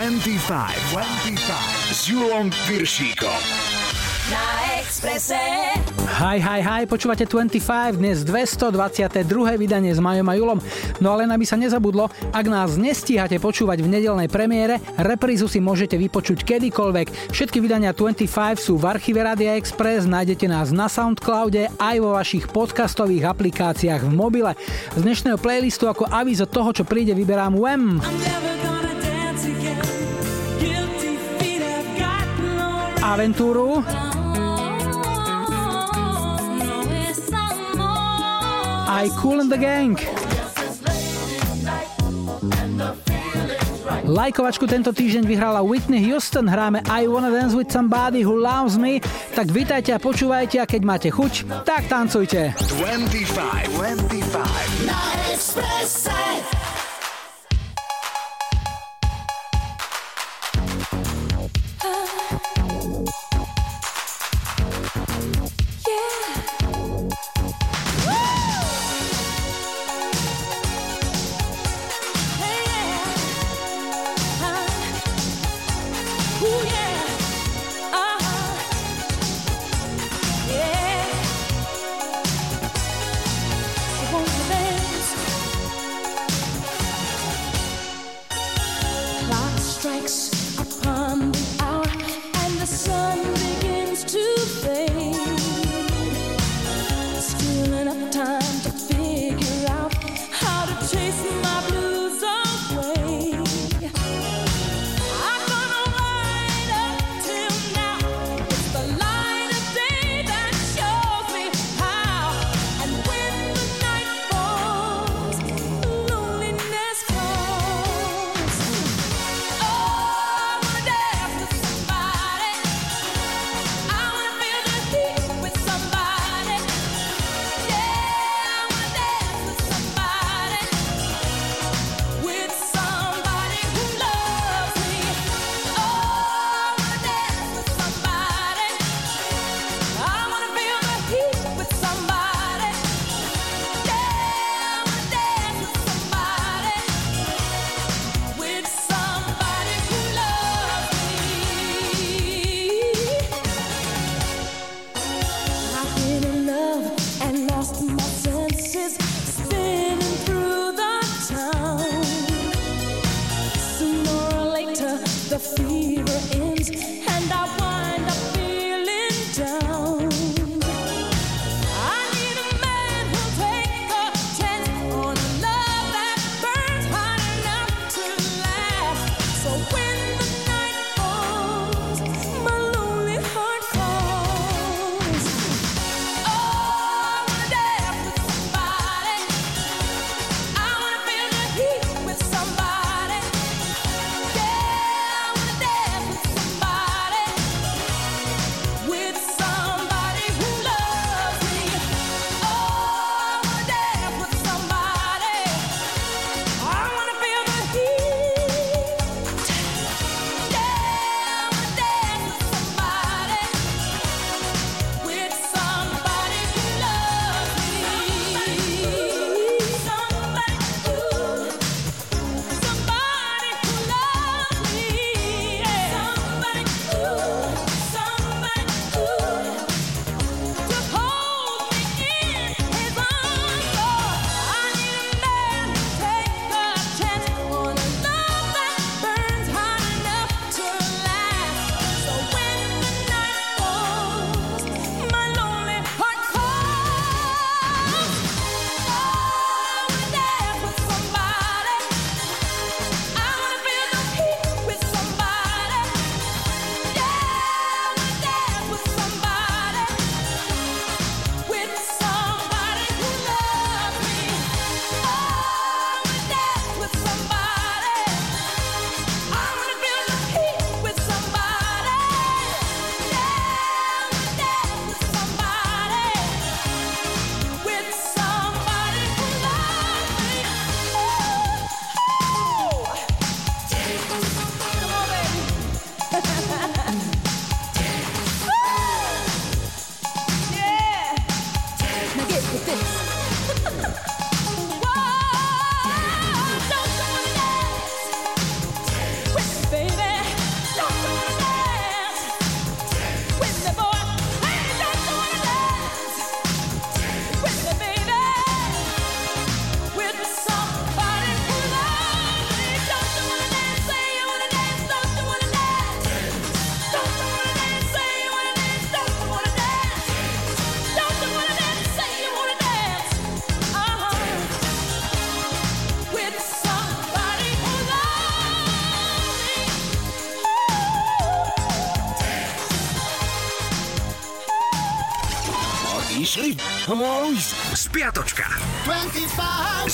25. 25. S Julom Piršíkom. Na Exprese. Hi, hi, hi, počúvate 25, dnes 222. vydanie s Majom a Julom. No ale aby sa nezabudlo, ak nás nestíhate počúvať v nedelnej premiére, reprízu si môžete vypočuť kedykoľvek. Všetky vydania 25 sú v archíve Radia Express, nájdete nás na Soundcloude aj vo vašich podcastových aplikáciách v mobile. Z dnešného playlistu ako avízo toho, čo príde, vyberám Wem. Aventúru. aj Cool and the Gang. Lajkovačku tento týždeň vyhrala Whitney Houston, hráme I Wanna Dance With Somebody Who Loves Me, tak vítajte a počúvajte a keď máte chuť, tak tancujte. 25, 25. Na.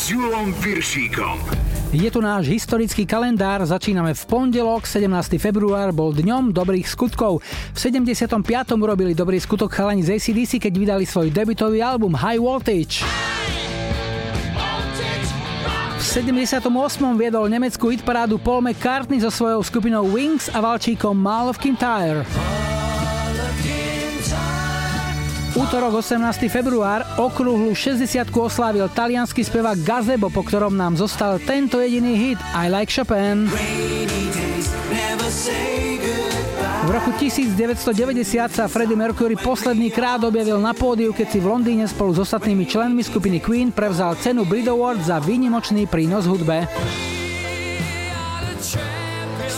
Julom Viršíkom. Je tu náš historický kalendár, začíname v pondelok, 17. február bol dňom dobrých skutkov. V 75. urobili dobrý skutok chalani z ACDC, keď vydali svoj debutový album High Voltage. V 78. viedol nemeckú hitparádu Paul McCartney so svojou skupinou Wings a valčíkom Mal of Kintyre. Útorok 18. február okrúhlu 60 oslávil talianský spevák Gazebo, po ktorom nám zostal tento jediný hit I Like Chopin. V roku 1990 sa Freddie Mercury posledný krát objavil na pódiu, keď si v Londýne spolu s ostatnými členmi skupiny Queen prevzal cenu Brit Award za výnimočný prínos hudbe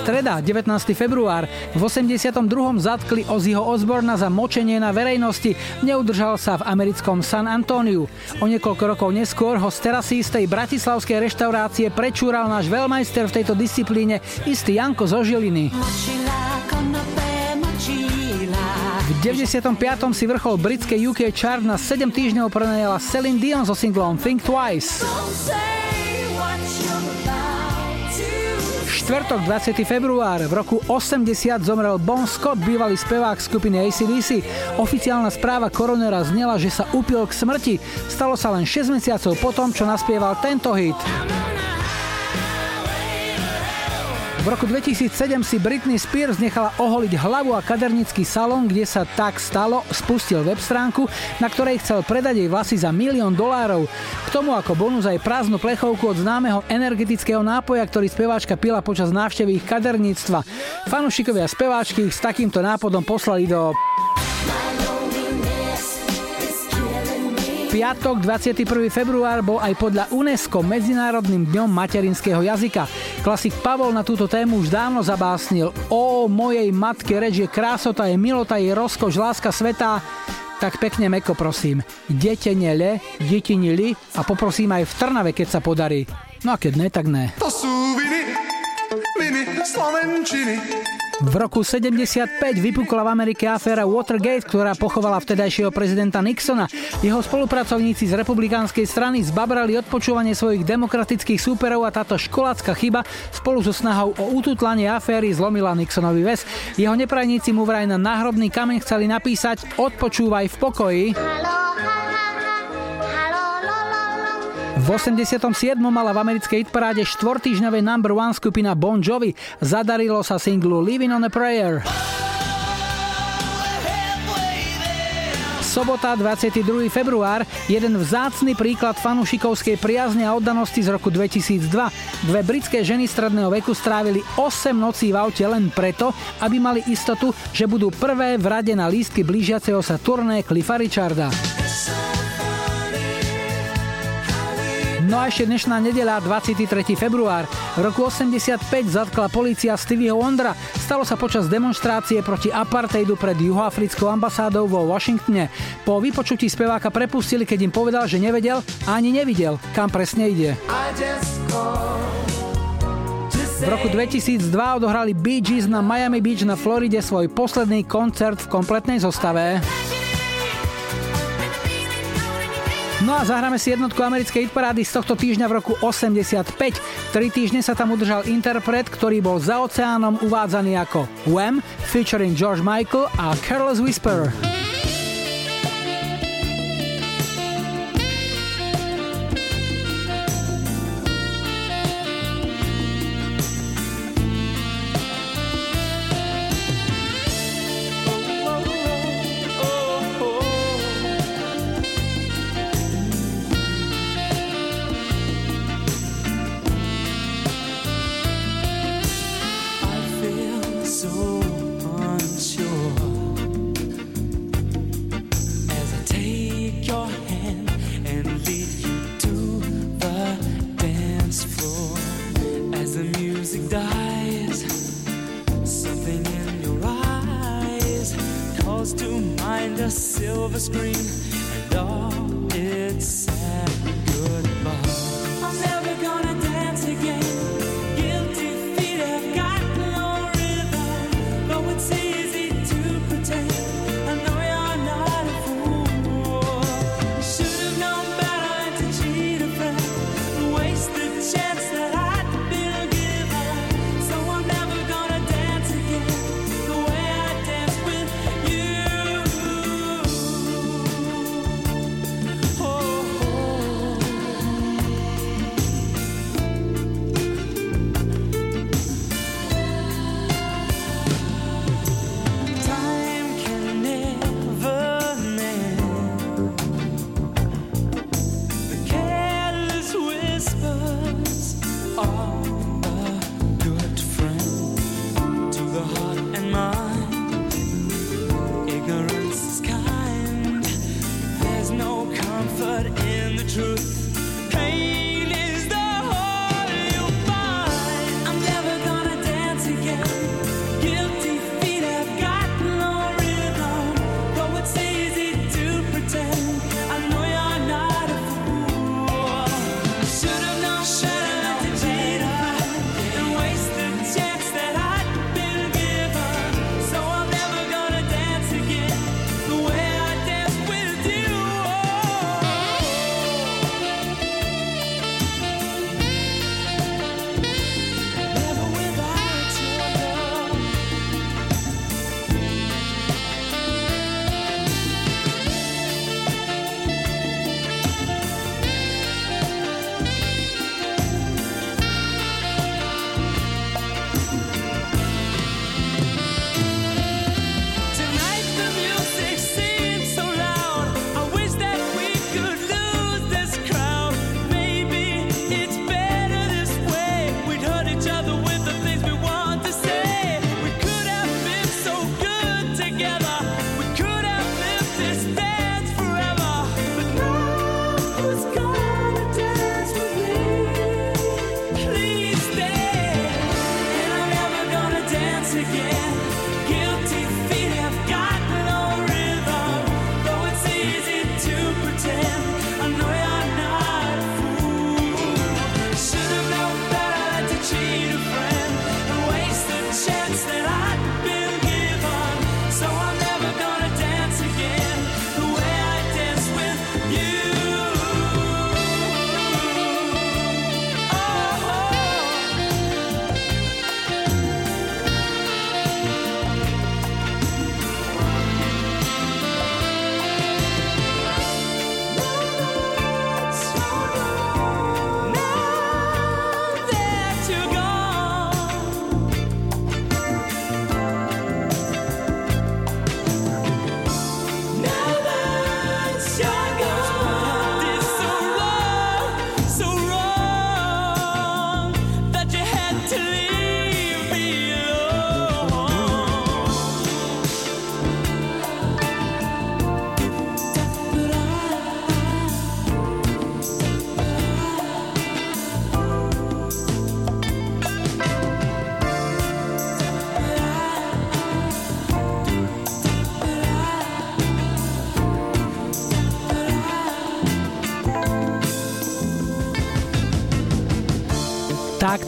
streda, 19. február. V 82. zatkli Ozzyho Osborna za močenie na verejnosti. Neudržal sa v americkom San Antoniu. O niekoľko rokov neskôr ho z terasy z tej bratislavskej reštaurácie prečúral náš veľmajster v tejto disciplíne, istý Janko zo Žiliny. V 95. si vrchol britskej UK chart na 7 týždňov prenajala Celine Dion so singlom Think Twice. Štvrtok 20. február v roku 80 zomrel Bon Scott, bývalý spevák skupiny ACDC. Oficiálna správa koronera znela, že sa upil k smrti. Stalo sa len 6 mesiacov potom, čo naspieval tento hit. V roku 2007 si Britney Spears nechala oholiť hlavu a kadernický salón, kde sa tak stalo, spustil web stránku, na ktorej chcel predať jej vlasy za milión dolárov. K tomu ako bonus aj prázdnu plechovku od známeho energetického nápoja, ktorý speváčka pila počas návštevy ich kaderníctva. Fanušikovia speváčky ich s takýmto nápodom poslali do piatok 21. február bol aj podľa UNESCO Medzinárodným dňom materinského jazyka. Klasik Pavol na túto tému už dávno zabásnil. O mojej matke reč je krásota, je milota, je rozkoš, láska sveta. Tak pekne meko prosím. Detene le, detini li a poprosím aj v Trnave, keď sa podarí. No a keď ne, tak ne. To sú viny, viny Slovenčiny. V roku 75 vypukla v Amerike aféra Watergate, ktorá pochovala vtedajšieho prezidenta Nixona. Jeho spolupracovníci z republikánskej strany zbabrali odpočúvanie svojich demokratických súperov a táto školácka chyba spolu so snahou o ututlanie aféry zlomila Nixonovi väz. Jeho neprajníci mu vraj na náhrobný kameň chceli napísať Odpočúvaj v pokoji. V 87. mala v americkej hitparáde štvortýžňovej number one skupina Bon Jovi. Zadarilo sa singlu Living on a Prayer. Sobota, 22. február, jeden vzácny príklad fanušikovskej priazne a oddanosti z roku 2002. Dve britské ženy stredného veku strávili 8 nocí v aute len preto, aby mali istotu, že budú prvé v rade na lístky blížiaceho sa turné Cliffa Richarda. No a ešte dnešná nedeľa, 23. február. V roku 85 zatkla policia Stevieho Wondra. Stalo sa počas demonstrácie proti apartheidu pred juhoafrickou ambasádou vo Washingtone. Po vypočutí speváka prepustili, keď im povedal, že nevedel a ani nevidel, kam presne ide. V roku 2002 odohrali Bee Gees na Miami Beach na Floride svoj posledný koncert v kompletnej zostave. No a zahráme si jednotku americkej hitparády z tohto týždňa v roku 85. Tri týždne sa tam udržal interpret, ktorý bol za oceánom uvádzaný ako Wham, featuring George Michael a Careless Whisper.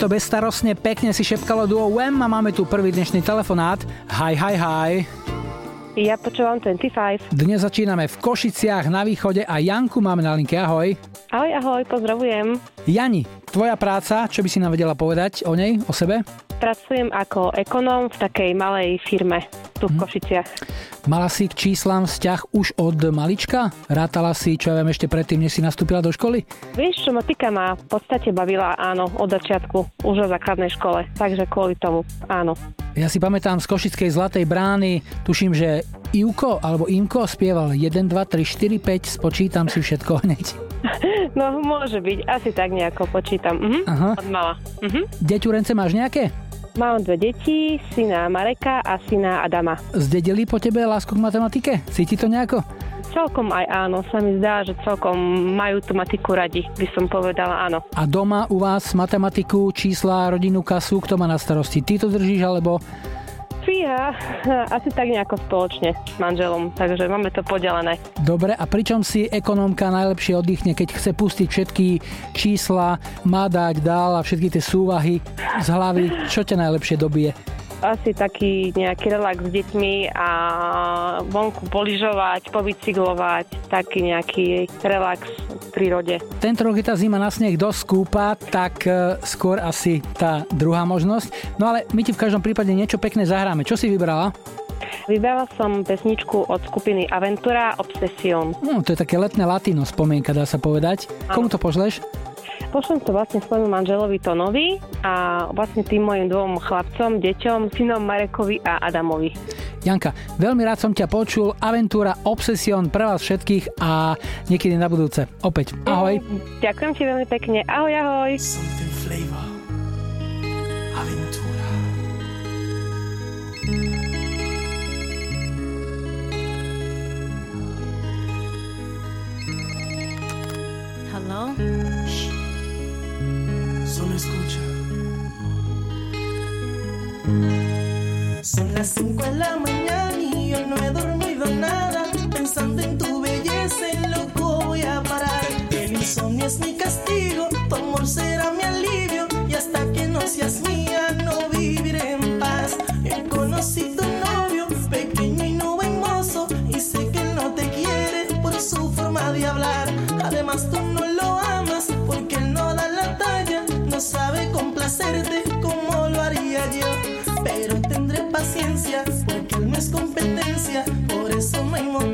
Takto bezstarostne pekne si šepkalo duo Wem a máme tu prvý dnešný telefonát. Hi, hi, hi. Ja počúvam 25. Dnes začíname v Košiciach na východe a Janku máme na linke. Ahoj. Ahoj, ahoj, pozdravujem. Jani, tvoja práca, čo by si nám vedela povedať o nej, o sebe? Pracujem ako ekonóm v takej malej firme tu v mhm. Košiciach. Mala si k číslam vzťah už od malička? Rátala si, čo ja viem, ešte predtým, než si nastúpila do školy? Vieš, čo matika ma v podstate bavila, áno, od začiatku, už v základnej škole, takže kvôli tomu, áno. Ja si pamätám z Košickej Zlatej brány, tuším, že Ivko alebo Imko spieval 1, 2, 3, 4, 5, spočítam si všetko hneď. No, môže byť, asi tak nejako počítam. Mhm, Aha. Od mala. Mhm. Deťurence máš nejaké? Mám dve deti, syna Mareka a syna Adama. Zdedili po tebe lásku k matematike? Cíti to nejako? Celkom aj áno, sa mi zdá, že celkom majú tú matiku radi, by som povedala áno. A doma u vás matematiku, čísla, rodinu, kasu, kto má na starosti? Ty to držíš, alebo Fíha, asi tak nejako spoločne s manželom, takže máme to podelené. Dobre, a pričom si ekonómka najlepšie oddychne, keď chce pustiť všetky čísla, má dať dál a všetky tie súvahy z hlavy, čo ťa najlepšie dobije? Asi taký nejaký relax s deťmi a vonku poližovať, povicyklovať, taký nejaký relax v prírode. Tento rok je tá zima na sneh dosť skúpa, tak e, skôr asi tá druhá možnosť. No ale my ti v každom prípade niečo pekné zahráme. Čo si vybrala? Vybrala som pesničku od skupiny Aventura Obsession. No, to je také letné latino spomienka, dá sa povedať. Ano. Komu to pošleš? Pošlem to vlastne svojmu manželovi Tonovi a vlastne tým mojim dvom chlapcom, deťom, synom Marekovi a Adamovi. Janka, veľmi rád som ťa počul. Aventúra Obsession pre vás všetkých a niekedy na budúce. Opäť. Ahoj. Mm, ďakujem ti veľmi pekne. Ahoj, ahoj. ¿Aló? Solo escucha. Son las 5 de la mañana y yo no he dormido nada. Pensando en tu paciencia porque él no es competencia. Por eso no hay motivos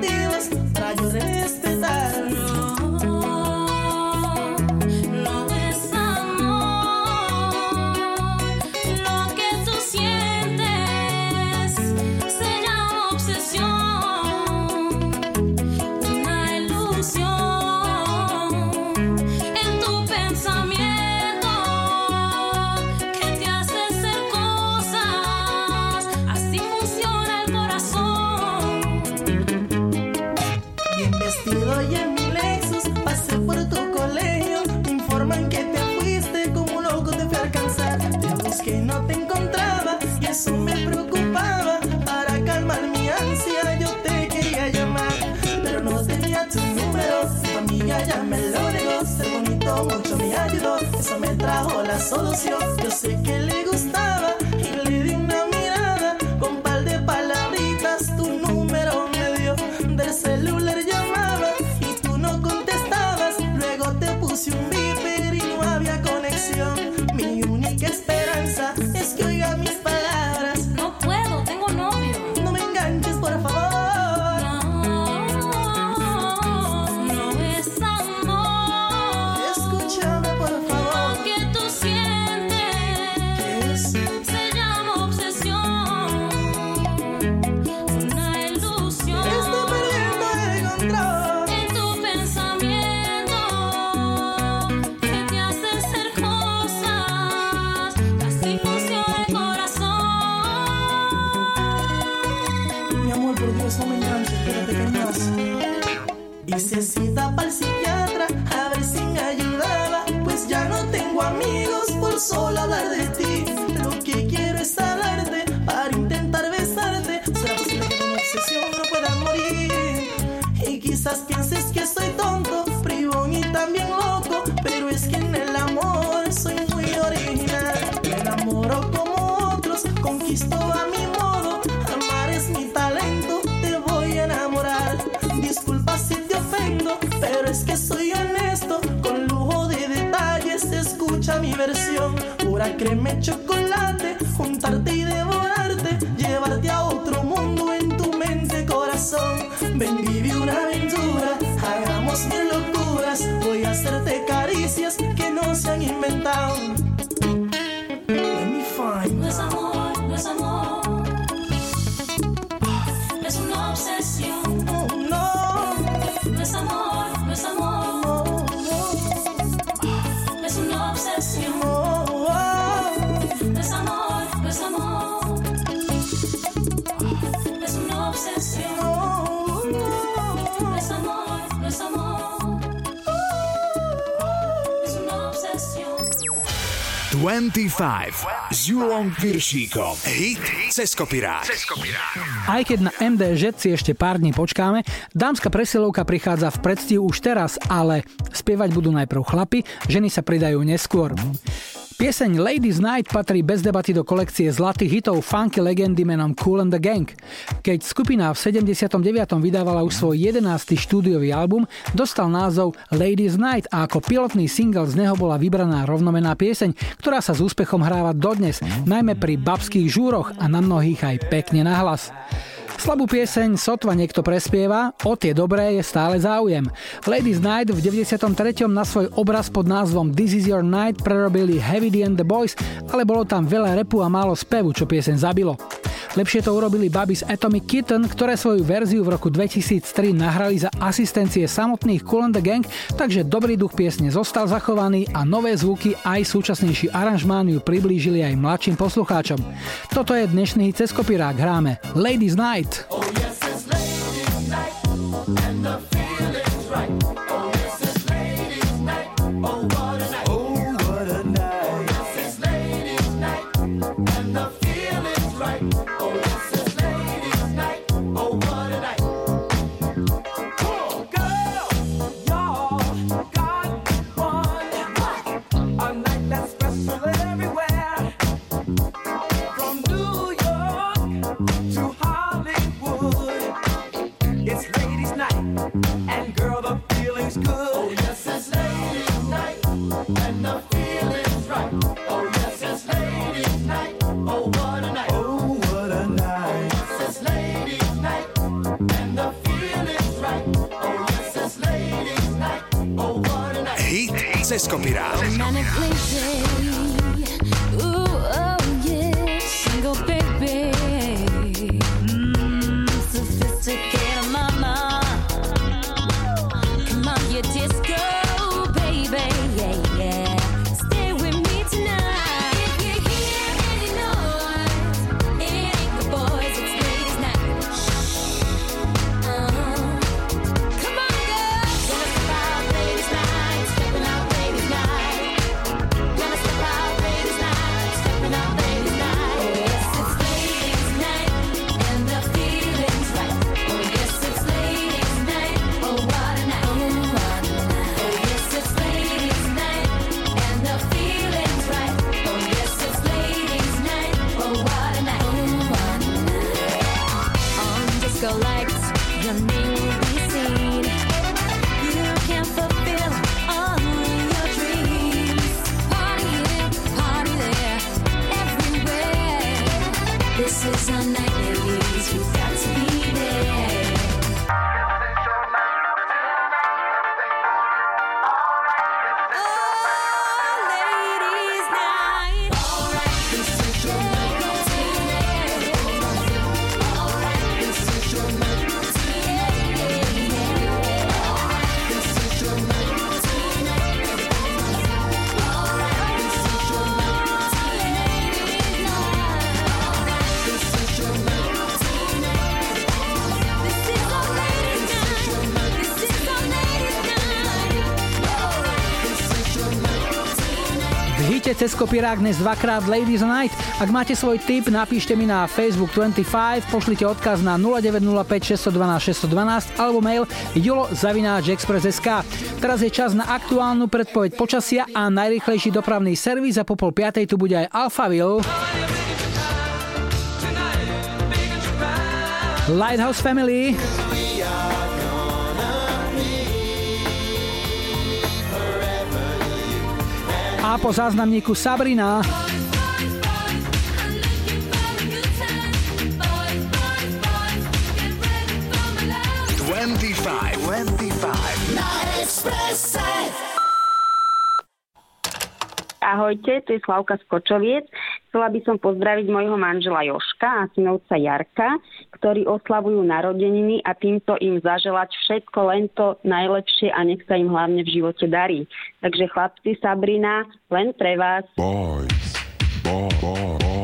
25 s Julom Piršíkom. Hit cez kopirák. Aj keď na MDŽ si ešte pár dní počkáme, dámska presilovka prichádza v predstihu už teraz, ale spievať budú najprv chlapi, ženy sa pridajú neskôr. Pieseň Ladies Night patrí bez debaty do kolekcie zlatých hitov funky legendy menom Cool and the Gang. Keď skupina v 79. vydávala už svoj 11. štúdiový album, dostal názov Ladies Night a ako pilotný single z neho bola vybraná rovnomená pieseň, ktorá sa s úspechom hráva dodnes, najmä pri babských žúroch a na mnohých aj pekne nahlas. Slabú pieseň sotva niekto prespieva, o tie dobré je stále záujem. Ladies Night v 93. na svoj obraz pod názvom This is your night prerobili Heavy D and the Boys, ale bolo tam veľa repu a málo spevu, čo pieseň zabilo. Lepšie to urobili baby z Atomic Kitten, ktoré svoju verziu v roku 2003 nahrali za asistencie samotných Cool and the Gang, takže dobrý duch piesne zostal zachovaný a nové zvuky aj súčasnejší aranžmán ju priblížili aj mladším poslucháčom. Toto je dnešný cez hráme Ladies Night. Oh yes, it's ladies' night, and the cez kopirát. Manic lady. Is our night, ladies. You've got to be there. Cez kopirák dnes dvakrát Ladies Night. Ak máte svoj tip, napíšte mi na Facebook 25, pošlite odkaz na 0905 612 612 alebo mail julo.express.sk. Teraz je čas na aktuálnu predpoveď počasia a najrychlejší dopravný servis a po pol piatej tu bude aj Alphaville. Lighthouse Family. A po záznamníku Sabrina. Twenty-five. Na Expresse. Ahojte, tu je Slavka Skočoviec. Chcela by som pozdraviť mojho manžela Joška a synovca Jarka, ktorí oslavujú narodeniny a týmto im zaželať všetko len to najlepšie a nech sa im hlavne v živote darí. Takže chlapci Sabrina, len pre vás. Boys. Boy, boy.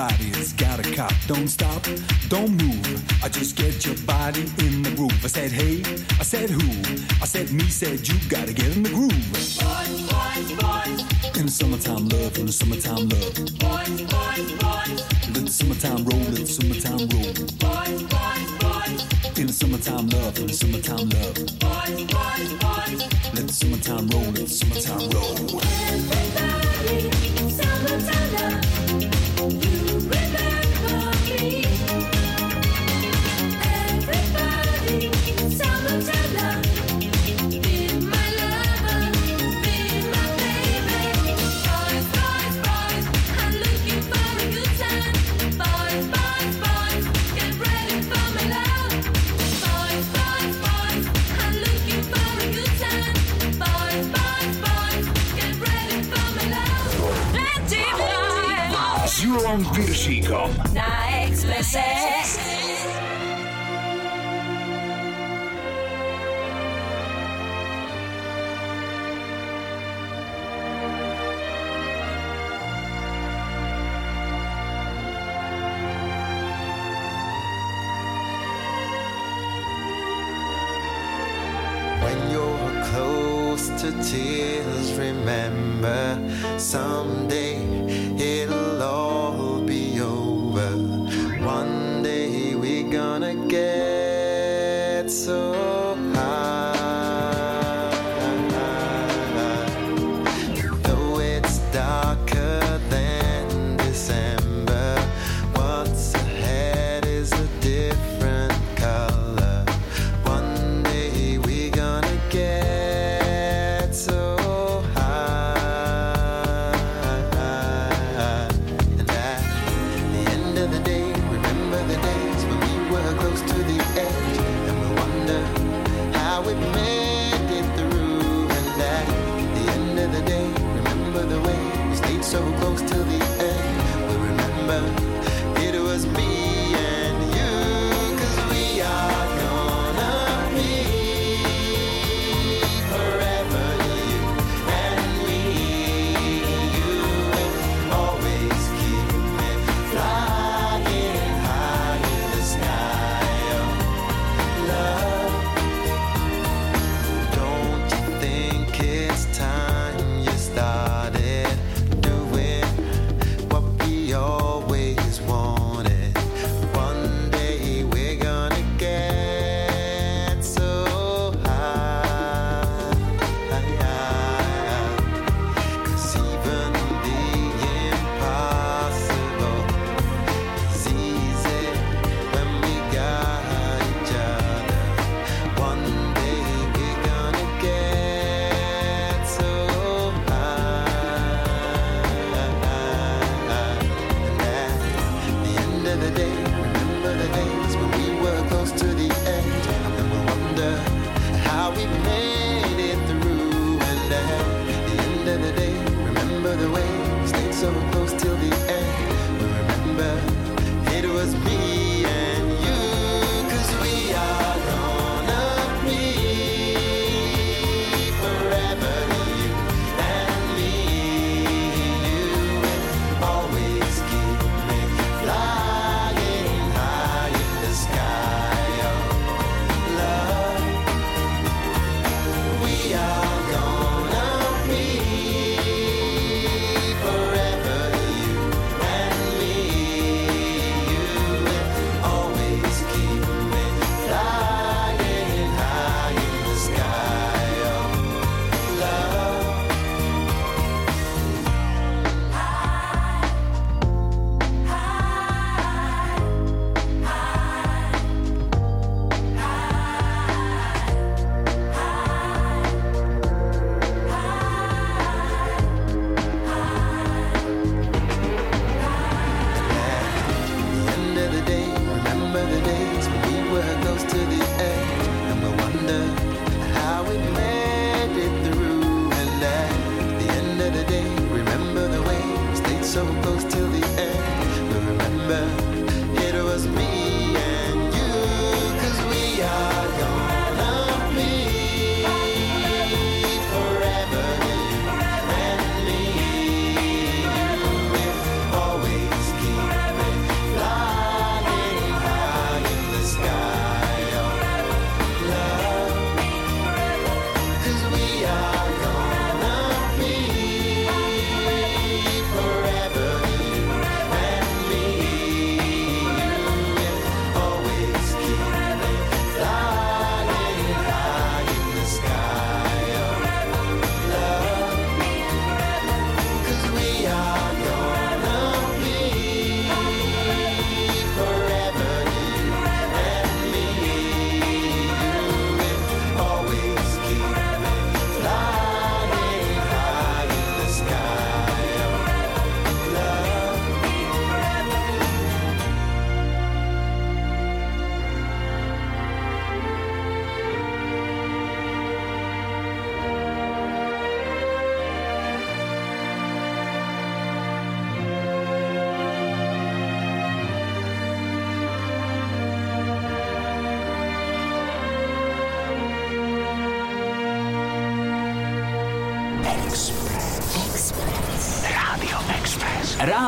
Everybody's got a cop. Don't stop, don't move. I just get your body in the groove. I said, hey, I said who? I said me, said you gotta get in the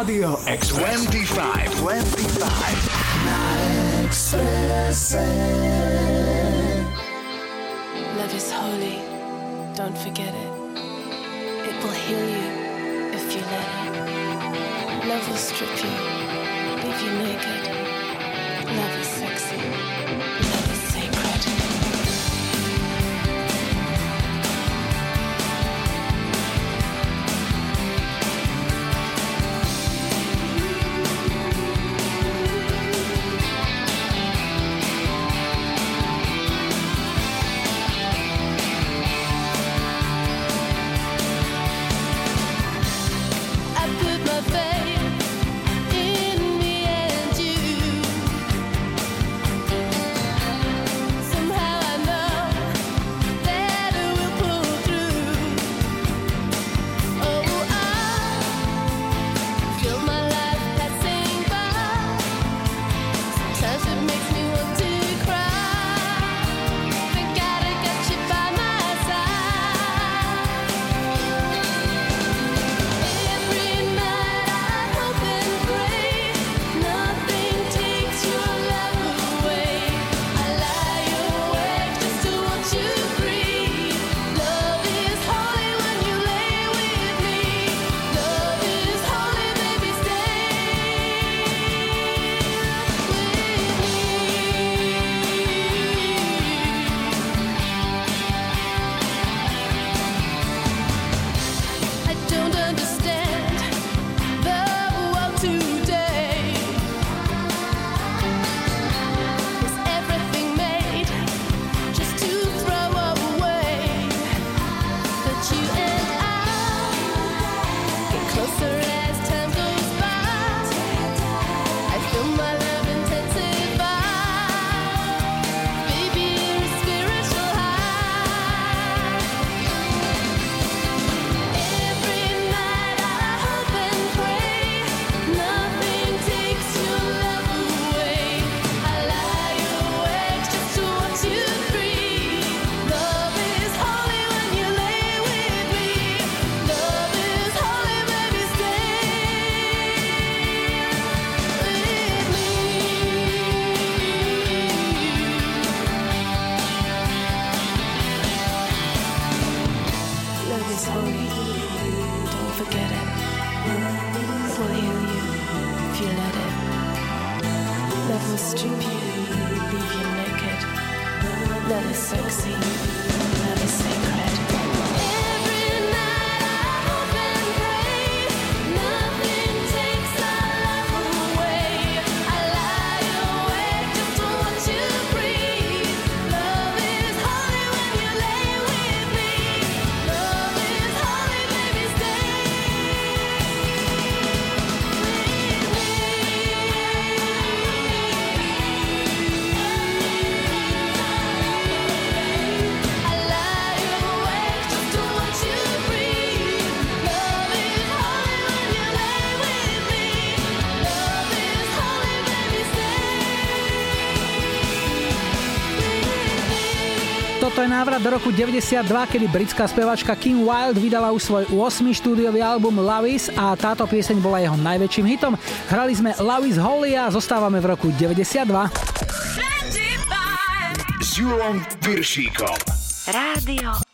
Radio X25, 25. My Express. Love is holy. Don't forget it. It will heal you. was leave you naked. Let us sexy, Let us sexy. návrat do roku 92, kedy britská spevačka Kim Wilde vydala už svoj 8. štúdiový album Lavis a táto pieseň bola jeho najväčším hitom. Hrali sme Lavis Is a zostávame v roku 92. S Júlom Rádio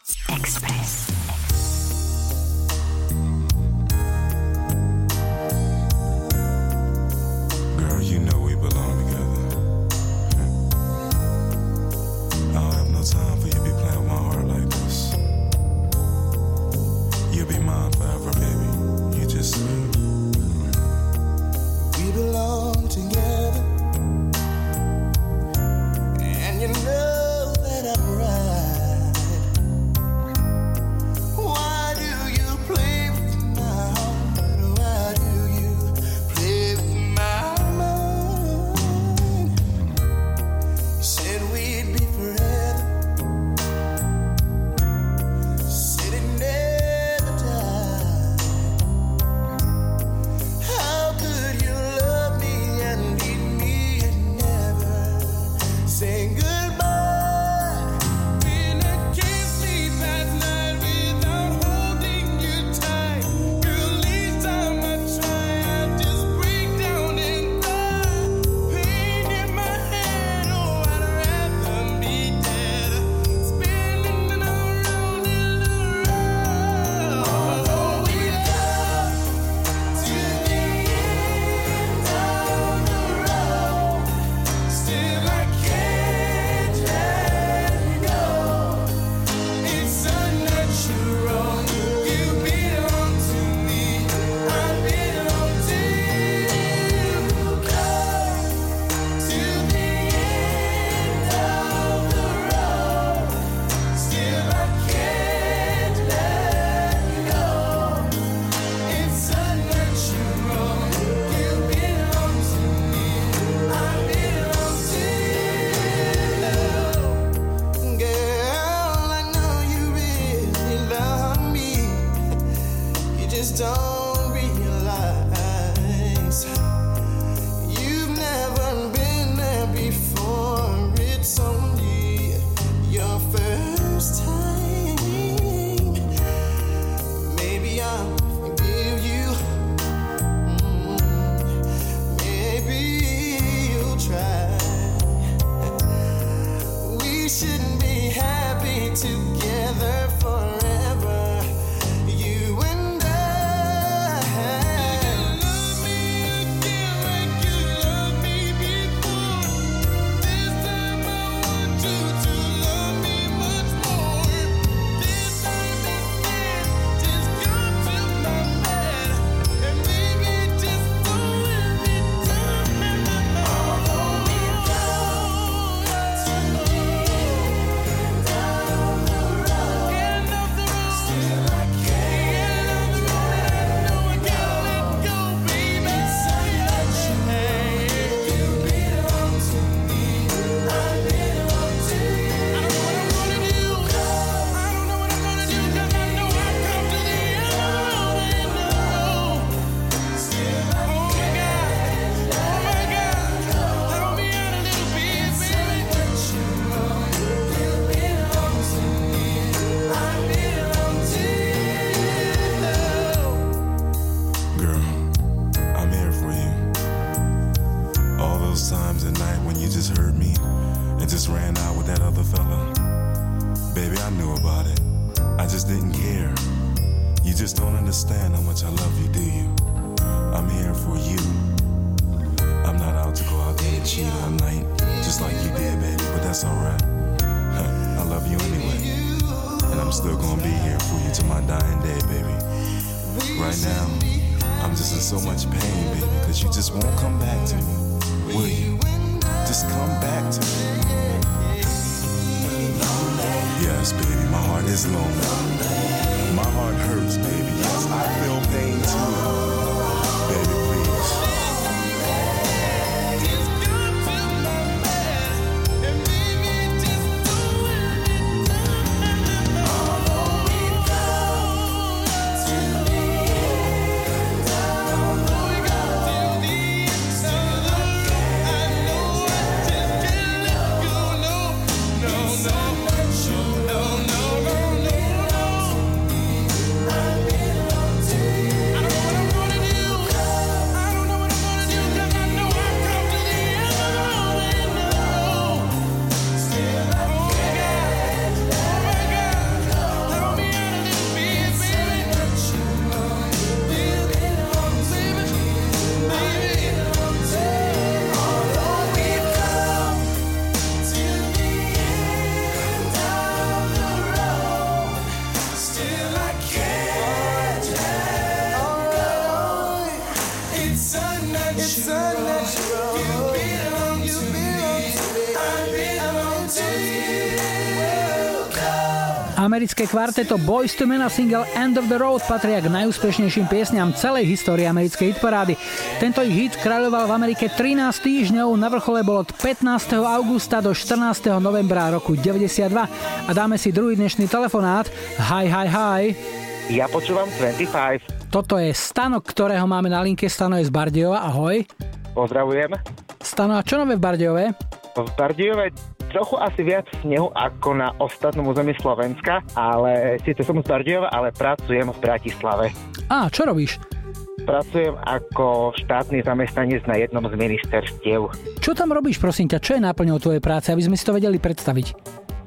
Americké kvarteto Boys to Men a single End of the Road patria k najúspešnejším piesňam celej histórie americkej hitparády. Tento ich hit kráľoval v Amerike 13 týždňov, na vrchole bol od 15. augusta do 14. novembra roku 92. A dáme si druhý dnešný telefonát. Hi, hi, hi. Ja počúvam 25. Toto je Stano, ktorého máme na linke. Stano je z Bardejova. Ahoj. Pozdravujem. Stano, a čo nové v Bardejove? V Bardejove trochu asi viac snehu ako na ostatnom území Slovenska, ale síce som z Bardejova, ale pracujem v Bratislave. Á, čo robíš? Pracujem ako štátny zamestnanec na jednom z ministerstiev. Čo tam robíš, prosím ťa? Čo je náplňou tvojej práce, aby sme si to vedeli predstaviť?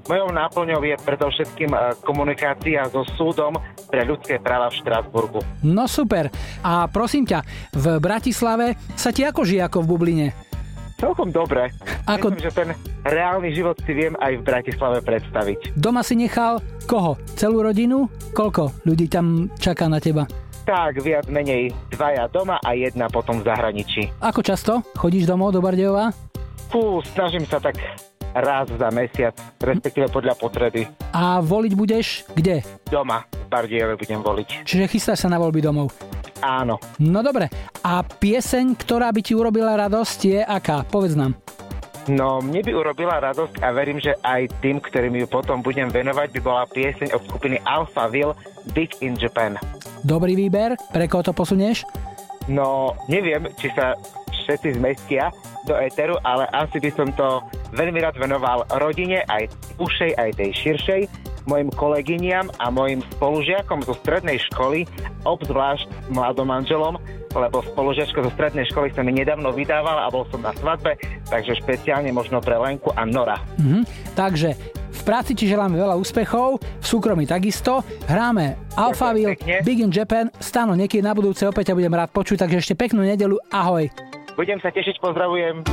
Mojou náplňou je predovšetkým eh, komunikácia so súdom pre ľudské práva v Štrásburgu. No super. A prosím ťa, v Bratislave sa ti ako žije ako v Bubline? Celkom dobre. Ako- Myslím, že ten reálny život si viem aj v Bratislave predstaviť. Doma si nechal koho? Celú rodinu? Koľko ľudí tam čaká na teba? Tak, viac menej dvaja doma a jedna potom v zahraničí. Ako často chodíš domov do Bardejova? Fú, snažím sa tak raz za mesiac, respektíve podľa potreby. A voliť budeš kde? Doma v Bardejove budem voliť. Čiže chystáš sa na voľby domov. Áno. No dobre. A pieseň, ktorá by ti urobila radosť je aká? Povedz nám. No, mne by urobila radosť a verím, že aj tým, ktorým ju potom budem venovať, by bola pieseň od skupiny Alphaville Big in Japan. Dobrý výber. Pre koho to posunieš? No, neviem, či sa všetci zmestia do éteru, ale asi by som to veľmi rád venoval rodine, aj ušej, aj tej širšej, mojim kolegyniam a mojim spolužiakom zo strednej školy, obzvlášť mladom manželom, lebo spolužiačka zo strednej školy sa mi nedávno vydávala a bol som na svadbe, takže špeciálne možno pre Lenku a Nora. Mhm. Takže v práci ti želáme veľa úspechov, v súkromí takisto. Hráme Alphaville. Big in Japan. Stano, niekedy na budúce opäť ťa budem rád počuť, takže ešte peknú nedelu. Ahoj. Budem sa tešiť, pozdravujem.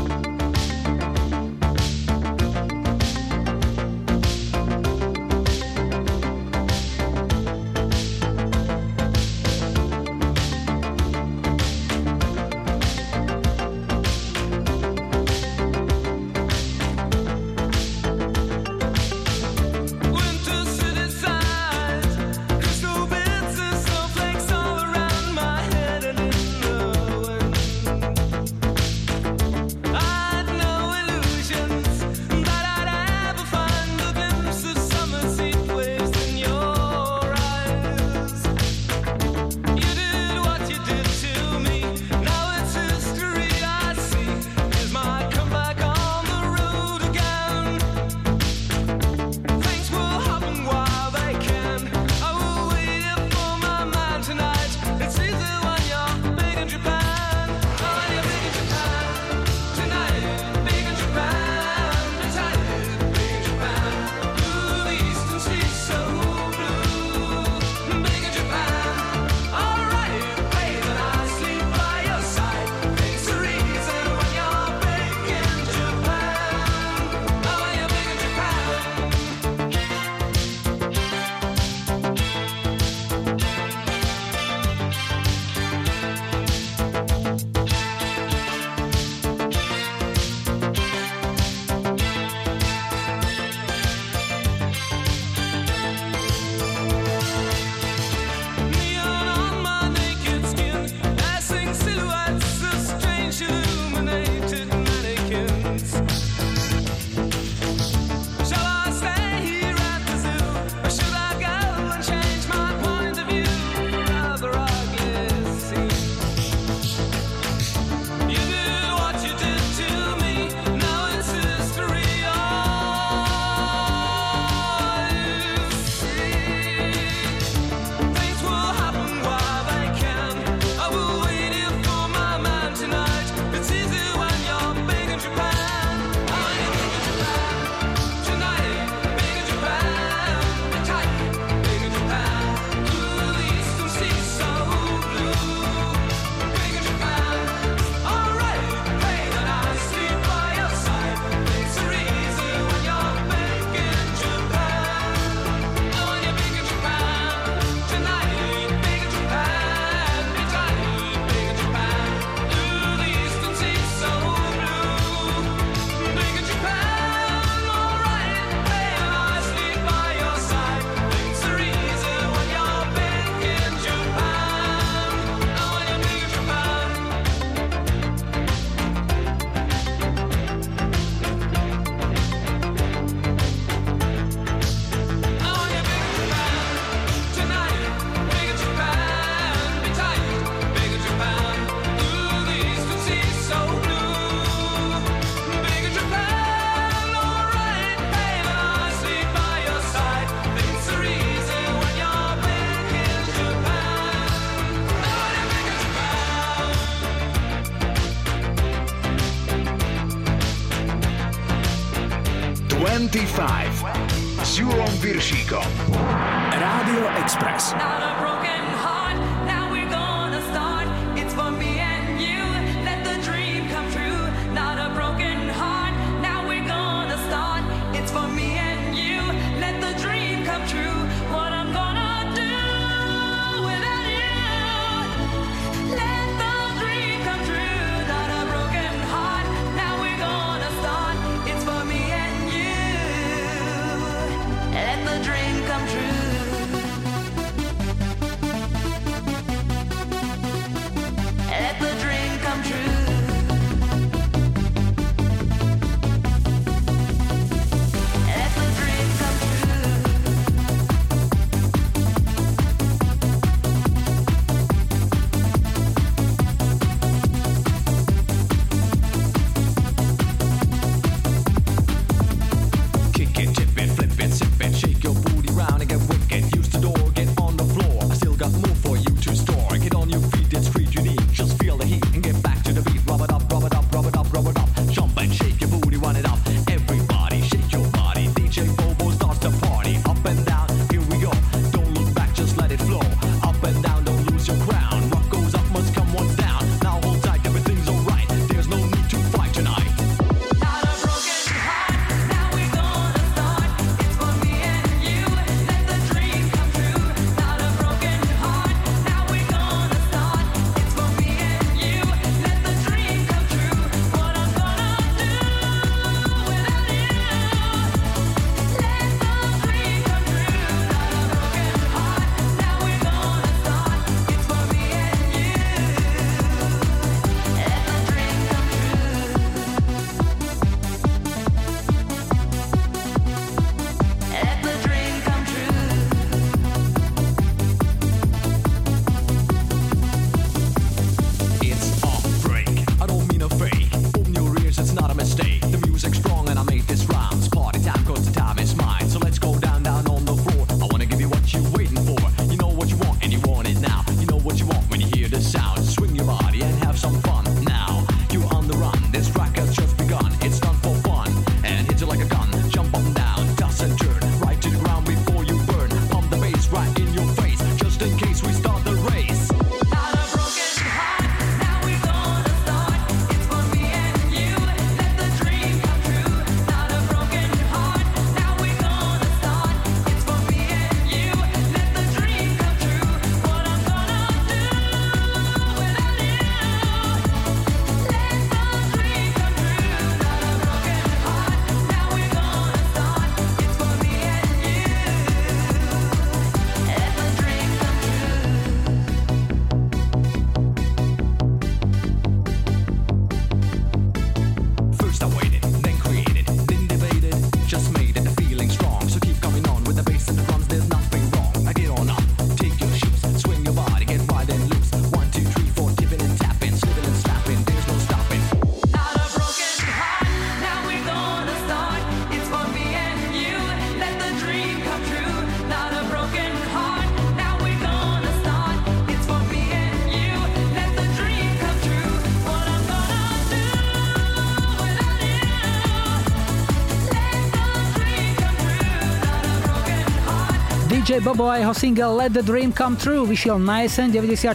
DJ Bobo a jeho single Let the Dream Come True vyšiel na jeseň 94,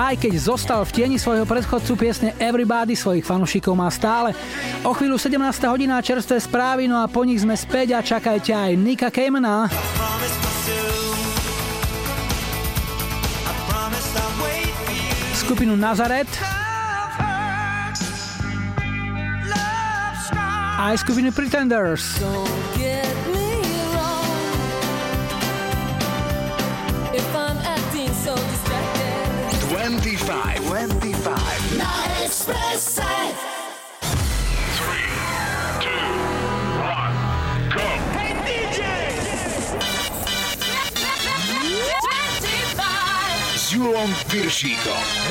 aj keď zostal v tieni svojho predchodcu piesne Everybody, svojich fanúšikov má stále. O chvíľu 17. hodina čerstvé správy, no a po nich sme späť a čakajte aj Nika Kejmena. Skupinu Nazaret aj skupinu Pretenders. Express. Three, two, one,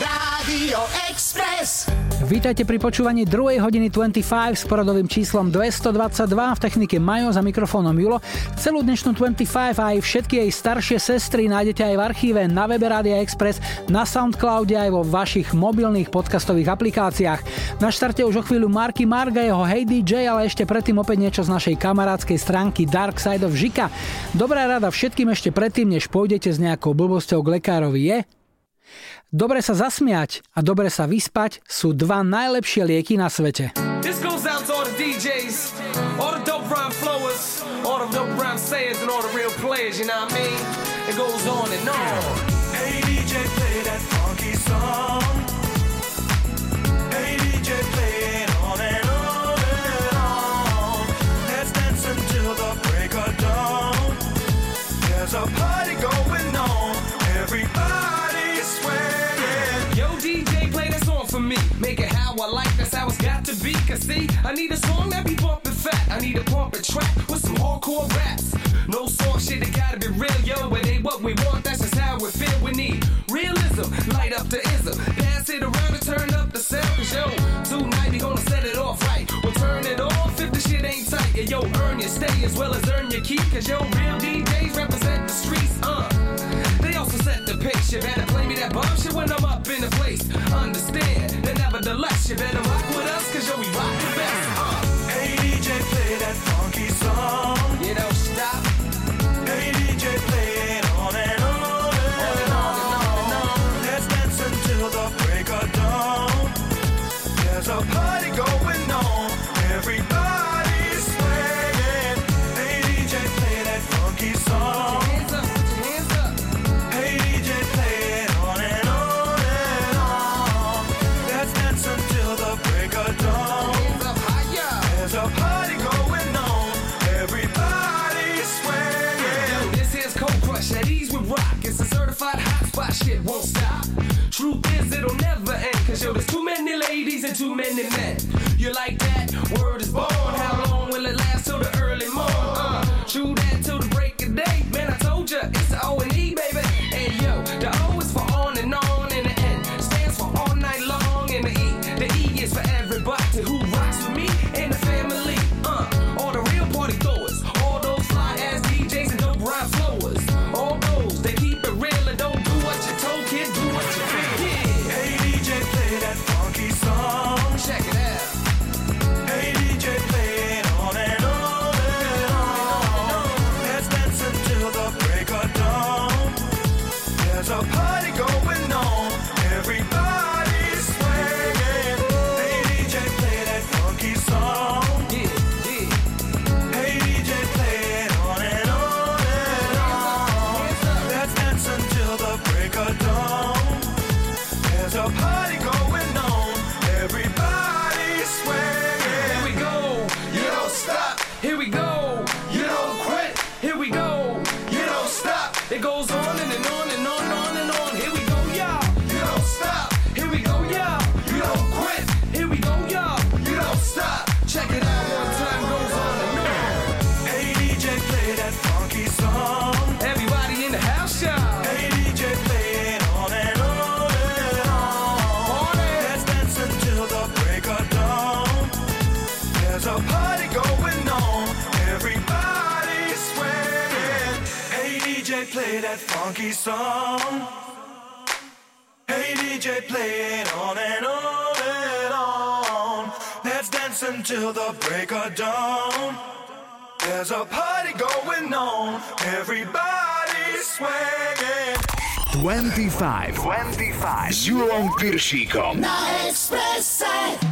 Radio Express. Vítajte pri počúvaní 2. hodiny 25 s poradovým číslom 222 v technike Majo za mikrofónom Julo. Celú dnešnú 25 a aj všetky jej staršie sestry nájdete aj v archíve na webe Rádia Express, na Soundcloude aj vo vašich mobilných podcastových aplikáciách. Na štarte už o chvíľu Marky Marga, jeho Hey DJ, ale ešte predtým opäť niečo z našej kamarádskej stránky Dark Side of Žika. Dobrá rada všetkým ešte predtým, než pôjdete s nejakou blbosťou k lekárovi je Dobre sa zasmiať a dobre sa vyspať sú dva najlepšie lieky na svete. It goes on and on. Cause see, I need a song that be bumping fat. I need a pumping track with some hardcore raps. No soft shit, it gotta be real, yo. It ain't what we want, that's just how we feel. We need realism, light up the ism. Pass it around and turn up the sound. Cause yo, tonight we gonna set it off right. We'll turn it off if the shit ain't tight. And yo, earn your stay as well as earn your keep. Cause yo, real DJs represent the streets, uh. They also set the pace. You better play me that bomb shit when I'm up in the place. Understand that nevertheless, you better rock with us, cause yo, we rock the best. Uh. Hey DJ, play that funky song. Won't stop. Truth is, it'll never end. Cause yo, there's too many ladies and too many men. You're like that? Word is born. How long will it last till the funky song. Hey DJ, play it on and on and on. Let's dance until the break of dawn. There's a party going on. Everybody's swaying. 25. 25. S Julom Piršíkom. Na Expresse.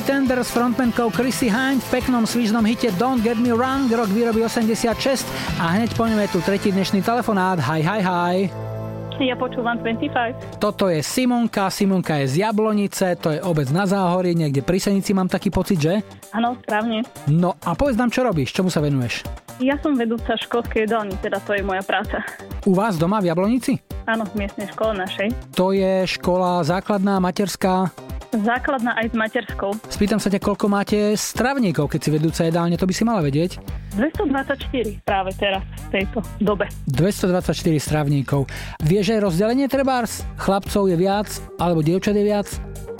Pretender s frontmankou Chrissy Hind v peknom svižnom hite Don't Get Me Wrong, rok výroby 86 a hneď po ňom je tu tretí dnešný telefonát. Hi, hi, hi. Ja počúvam 25. Toto je Simonka, Simonka je z Jablonice, to je obec na Záhorie, niekde pri Senici mám taký pocit, že? Áno, správne. No a povedz nám, čo robíš, čomu sa venuješ? Ja som vedúca školskej jedálni, teda to je moja práca. U vás doma v Jablonici? Áno, v miestnej škole našej. To je škola základná, materská. Základná aj s materskou. Spýtam sa ťa, koľko máte stravníkov, keď si vedúca jedálne, to by si mala vedieť. 224 práve teraz, v tejto dobe. 224 stravníkov. Vieš aj rozdelenie trebárs? Chlapcov je viac, alebo dievčat je viac?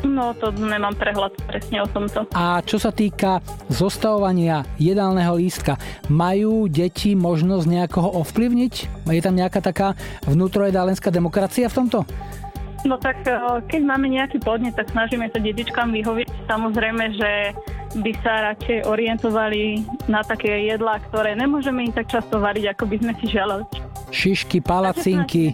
No, to nemám prehľad presne o tomto. A čo sa týka zostavovania jedálneho lístka, majú deti možnosť nejakoho ovplyvniť? Je tam nejaká taká vnútrojedálenská demokracia v tomto? No tak e, keď máme nejaký podnet, tak snažíme sa detičkám vyhovieť. Samozrejme, že by sa radšej orientovali na také jedlá, ktoré nemôžeme im tak často variť, ako by sme si želali. Šišky, palacinky.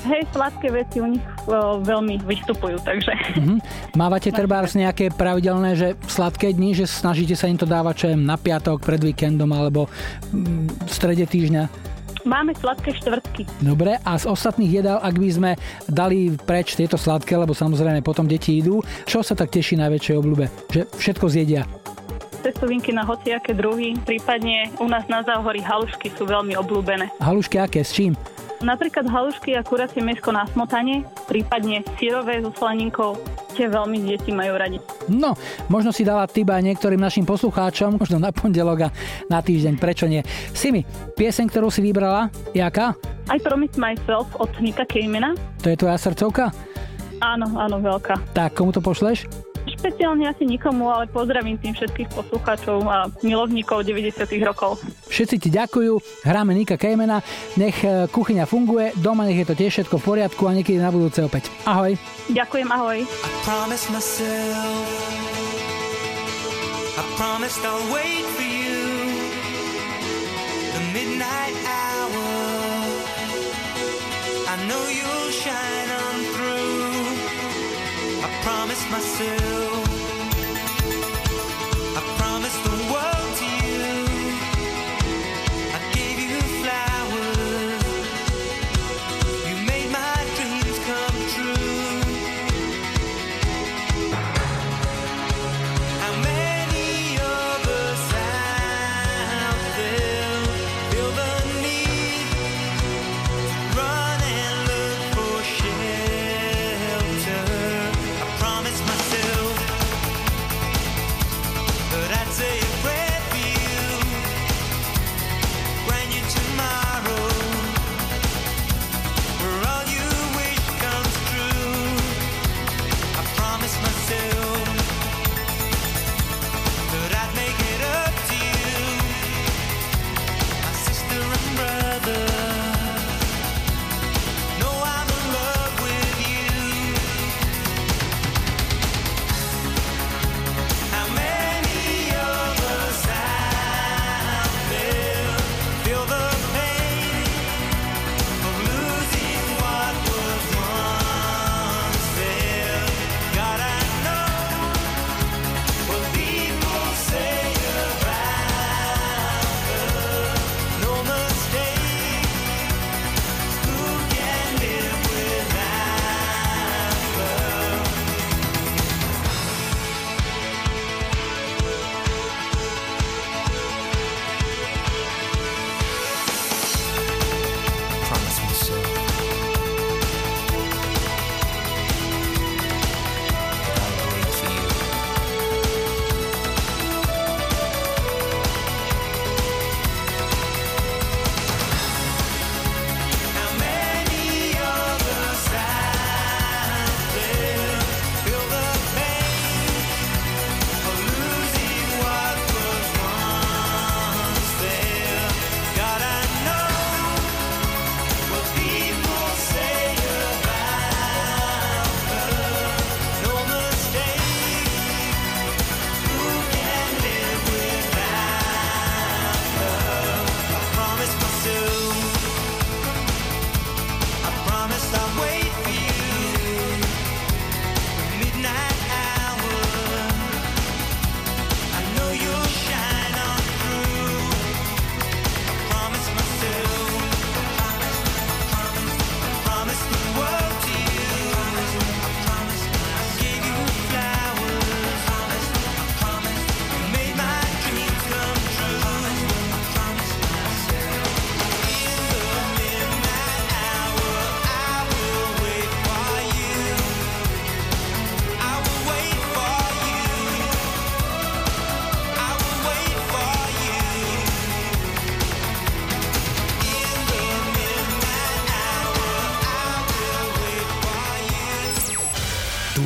Hej, sladké veci u nich o, veľmi vystupujú, takže... Mhm. Mávate trebárs nejaké pravidelné, že sladké dni, že snažíte sa im to dávať čo na piatok, pred víkendom alebo mm, v strede týždňa? Máme sladké štvrtky. Dobre, a z ostatných jedál, ak by sme dali preč tieto sladké, lebo samozrejme potom deti idú, čo sa tak teší najväčšej obľúbe? Že všetko zjedia. Cestovinky na hociaké druhy, prípadne u nás na záhorí halušky sú veľmi obľúbené. Halušky aké, s čím? Napríklad halušky a kuracie mesko na smotane, prípadne sírové so slaninkou, tie veľmi deti majú radi. No, možno si dala tyba aj niektorým našim poslucháčom, možno na pondelok a na týždeň, prečo nie. Simi, pieseň, ktorú si vybrala, jaká? I Promise Myself od Nika Kejmena. To je tvoja srdcovka? Áno, áno, veľká. Tak, komu to pošleš? Špeciálne asi nikomu, ale pozdravím tým všetkých poslucháčov a milovníkov 90 rokov. Všetci ti ďakujú, hráme Nika Kejmena, nech e, kuchyňa funguje, doma nech je to tiež všetko v poriadku a niekedy na budúce opäť. Ahoj. Ďakujem, ahoj. I promised I'll wait for you. The midnight promised myself.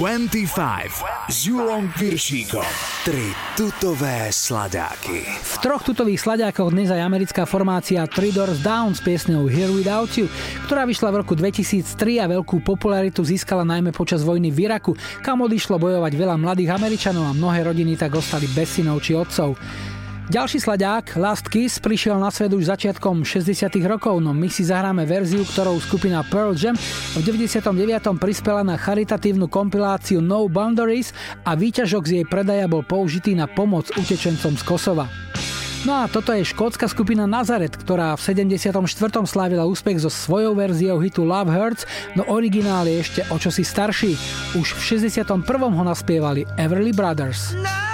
25 s Julom Piršíkom. Tri tutové sladáky. V troch tutových sladiakoch dnes aj americká formácia Three Doors Down s piesňou Here Without You, ktorá vyšla v roku 2003 a veľkú popularitu získala najmä počas vojny v Iraku, kam odišlo bojovať veľa mladých Američanov a mnohé rodiny tak ostali bez synov či otcov. Ďalší sladák, Last Kiss, prišiel na svet už začiatkom 60 rokov, no my si zahráme verziu, ktorou skupina Pearl Jam v 99. prispela na charitatívnu kompiláciu No Boundaries a výťažok z jej predaja bol použitý na pomoc utečencom z Kosova. No a toto je škótska skupina Nazaret, ktorá v 74. slávila úspech so svojou verziou hitu Love Hurts, no originál je ešte o čosi starší. Už v 61. ho naspievali Everly Brothers. She's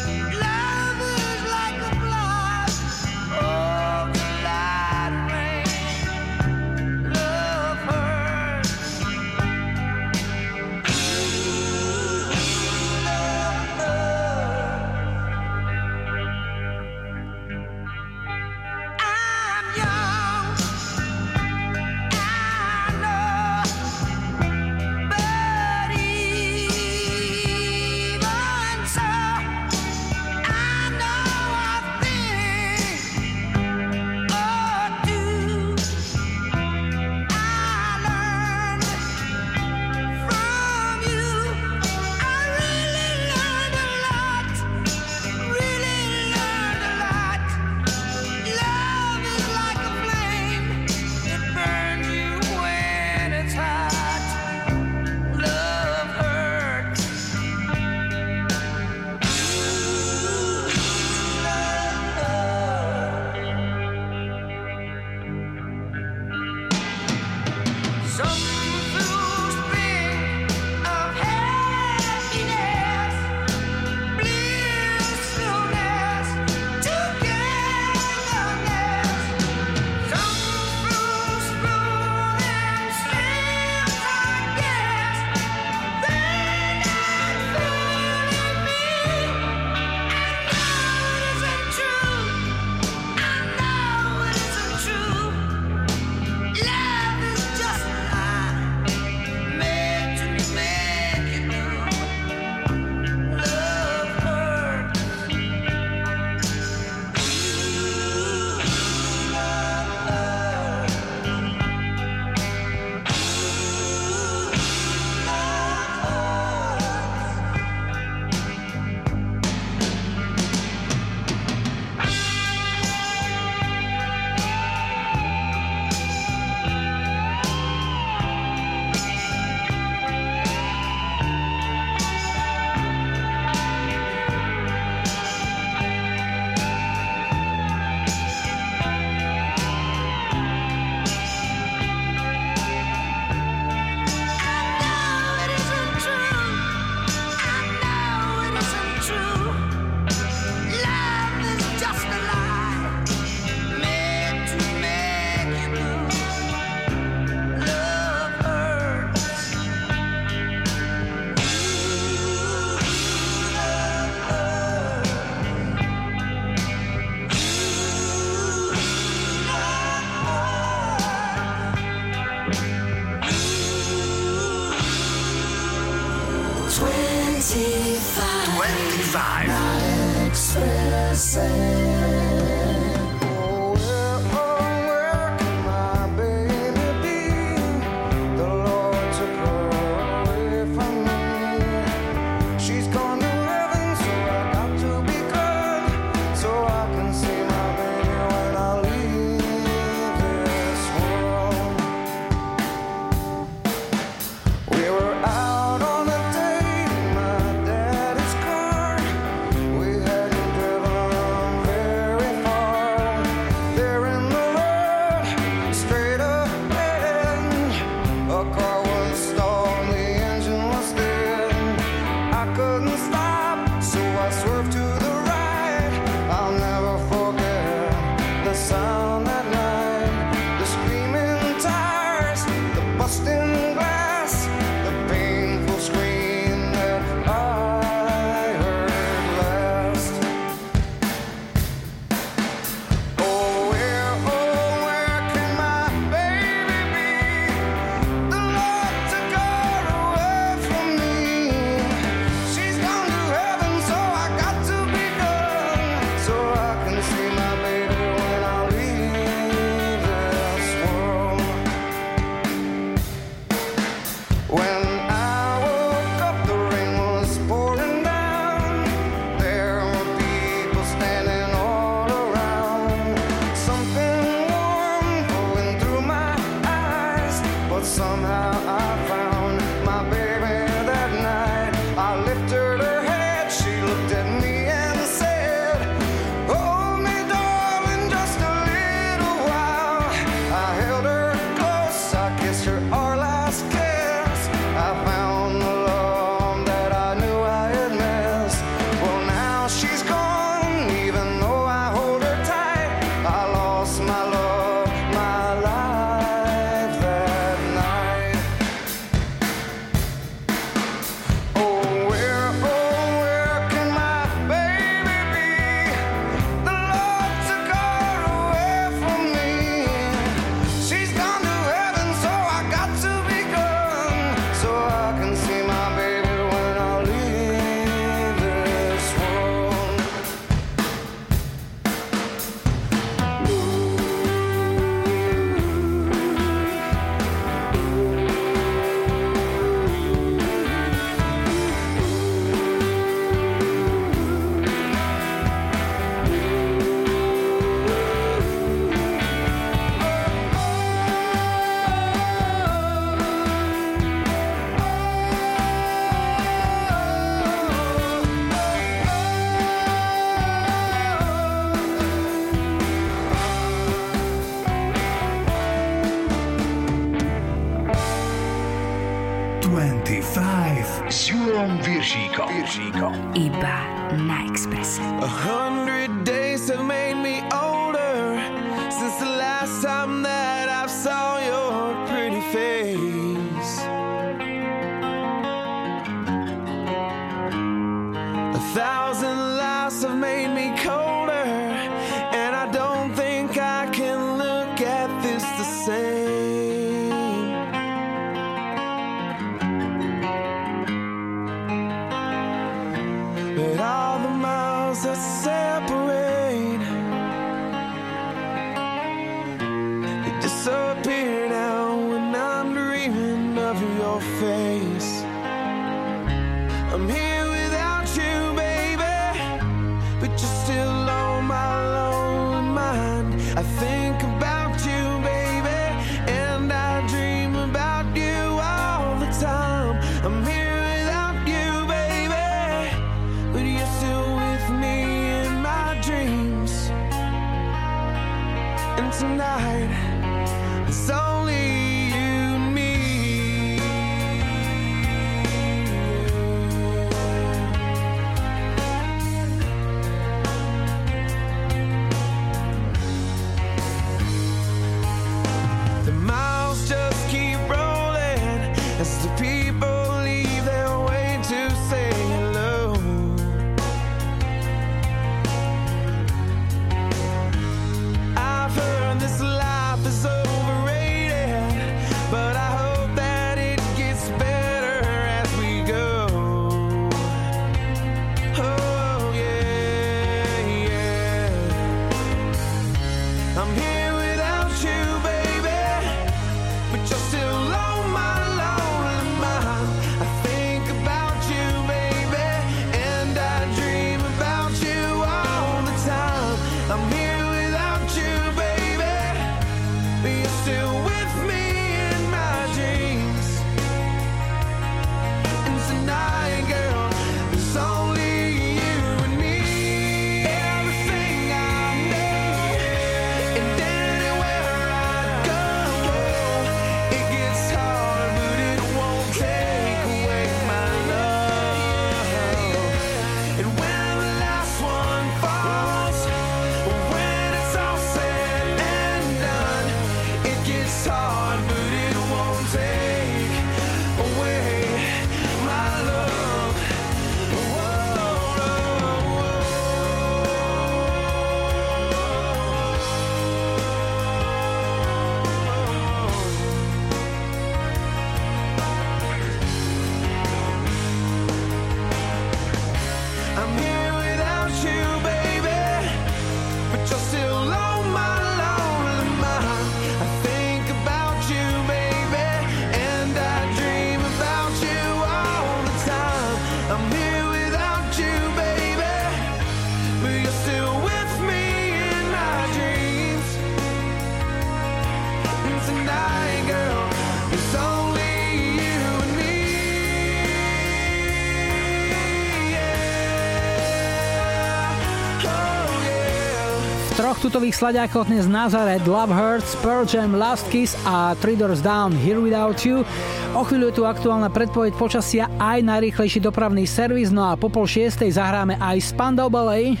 troch tutových sladákov dnes Nazaret, Love Hurts, Pearl Jam, Last Kiss a Three Doors Down, Here Without You. O chvíľu je tu aktuálna predpoveď počasia aj najrýchlejší dopravný servis, no a po pol šiestej zahráme aj Spandau Ballet.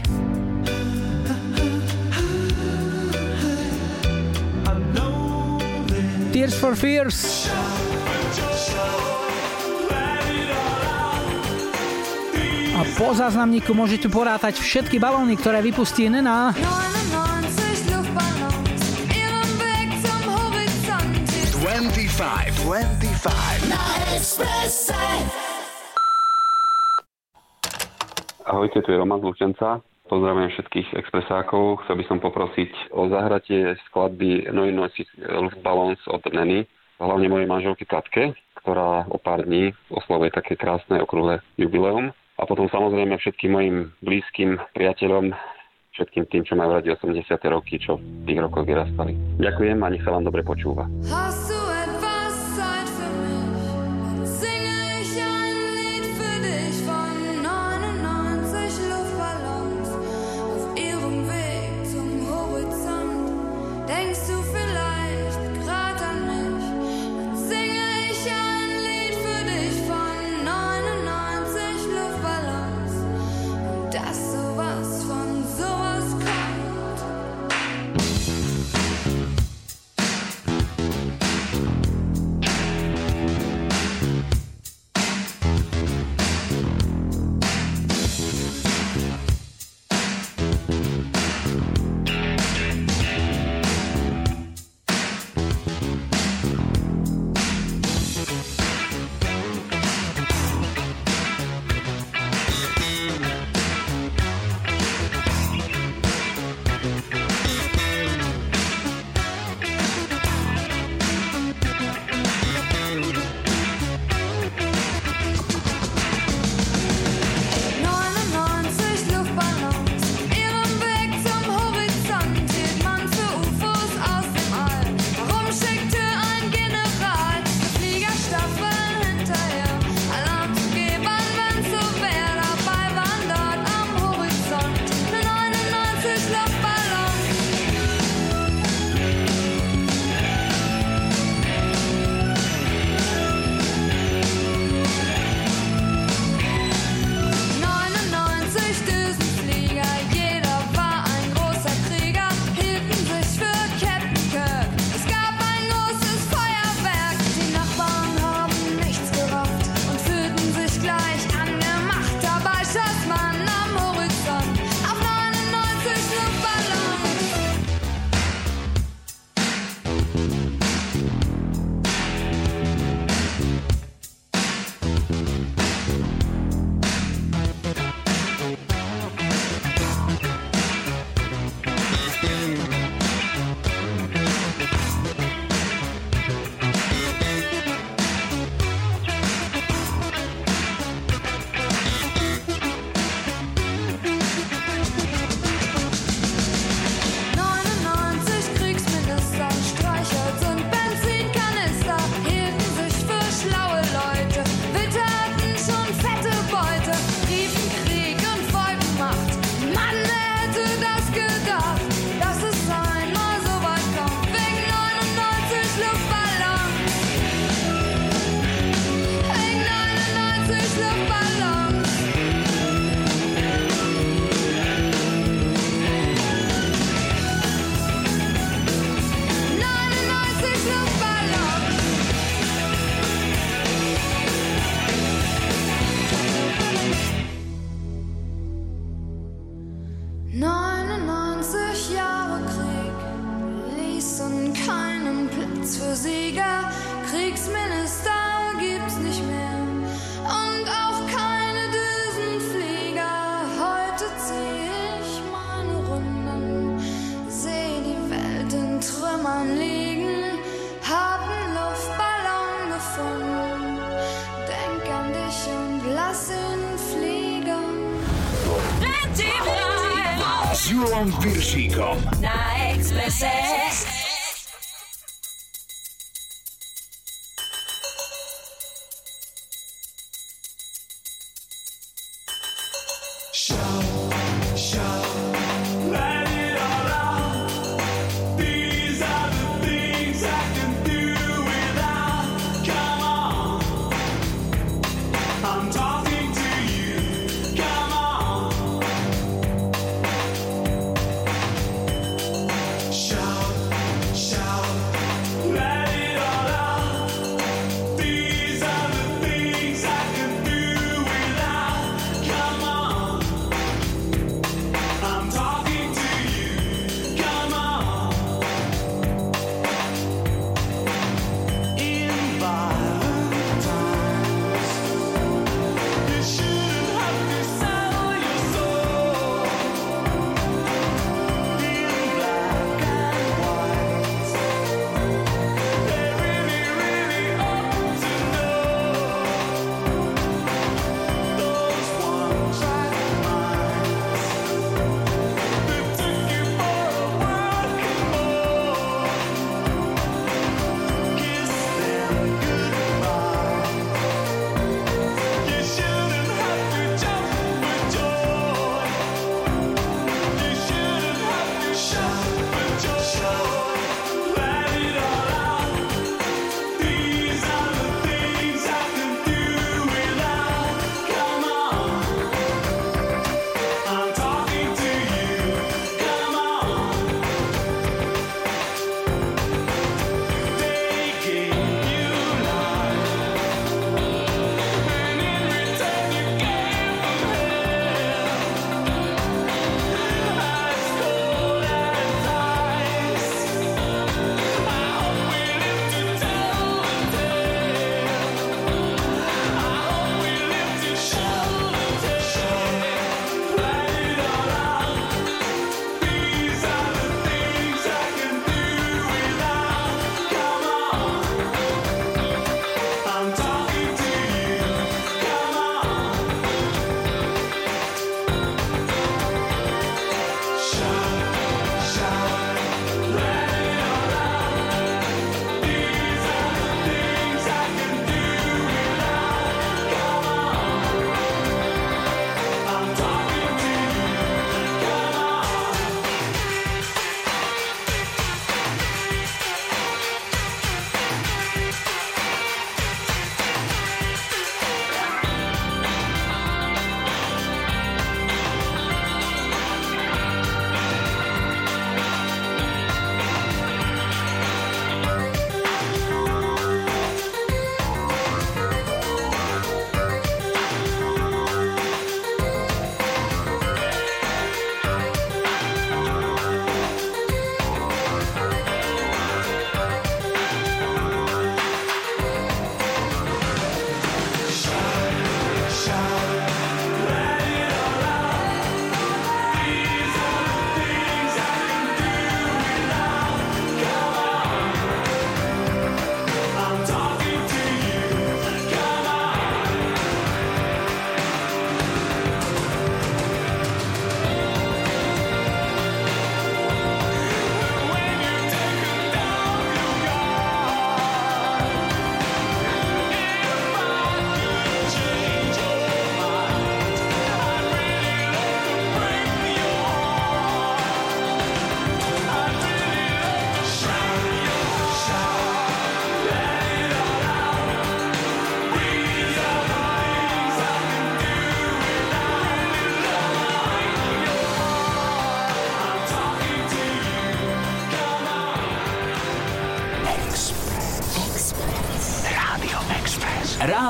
Tears for Fears. A po záznamníku môžete porátať všetky balóny, ktoré vypustí Nena. No, 25. Ahojte, tu je Roman z Pozdravujem všetkých expresákov. Chcel by som poprosiť o zahratie skladby Noi Noci Luftballons od Neny, hlavne mojej manželky Tatke, ktorá o pár dní oslavuje také krásne okrúhle jubileum. A potom samozrejme všetkým mojim blízkym priateľom, všetkým tým, čo majú radi 80. roky, čo v tých rokoch vyrastali. Ďakujem a nech sa vám dobre počúva. Hasu. Tem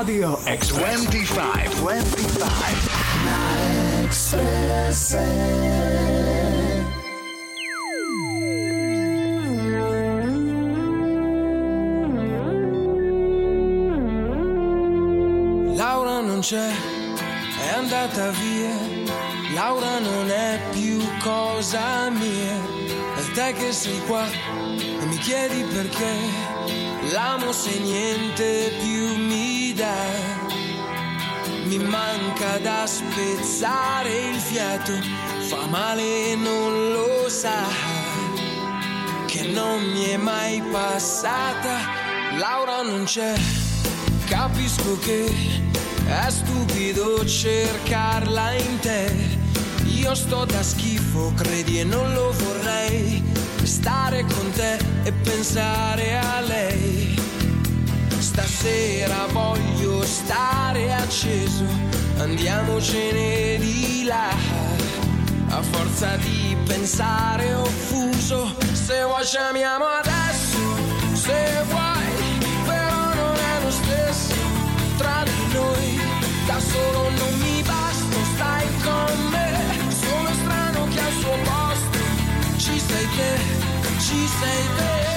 Radio Express 25 25 Express Laura non c'è, è andata via. Laura non è più cosa mia. E te che sei qua e mi chiedi perché l'amo se niente più manca da spezzare il fiato, fa male e non lo sa, che non mi è mai passata. Laura non c'è, capisco che è stupido cercarla in te. Io sto da schifo, credi e non lo vorrei, stare con te e pensare a lei. Stasera voglio stare acceso, andiamocene di là. A forza di pensare offuso, se vuoi ci amiamo adesso, se vuoi, però non è lo stesso tra di noi. Da solo non mi basta, stai con me, sono strano che al suo posto ci sei te, ci sei te.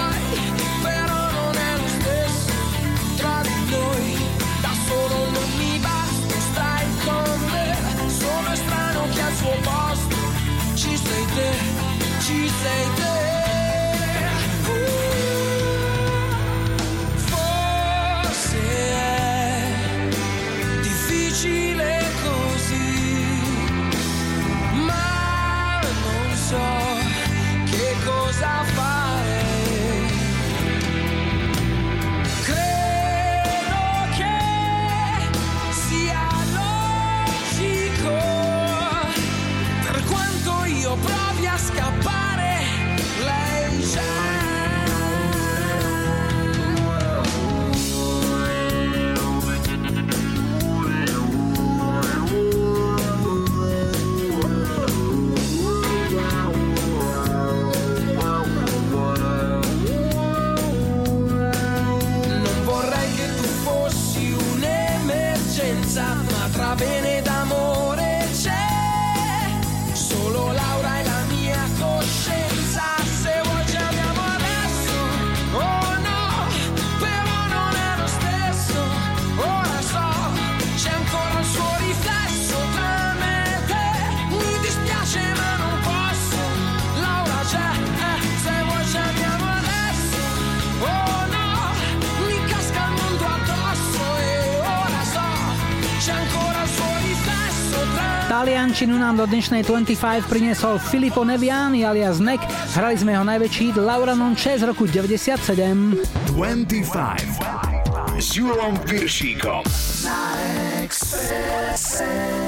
so fast. She say there, she say. Nám do dnešnej 25 priniesol Filippo Neviani alias Nek. Hrali sme jeho najväčší hit Laura Non c'è z roku 97. 25 s Julom Piršíkom. Na Expresse.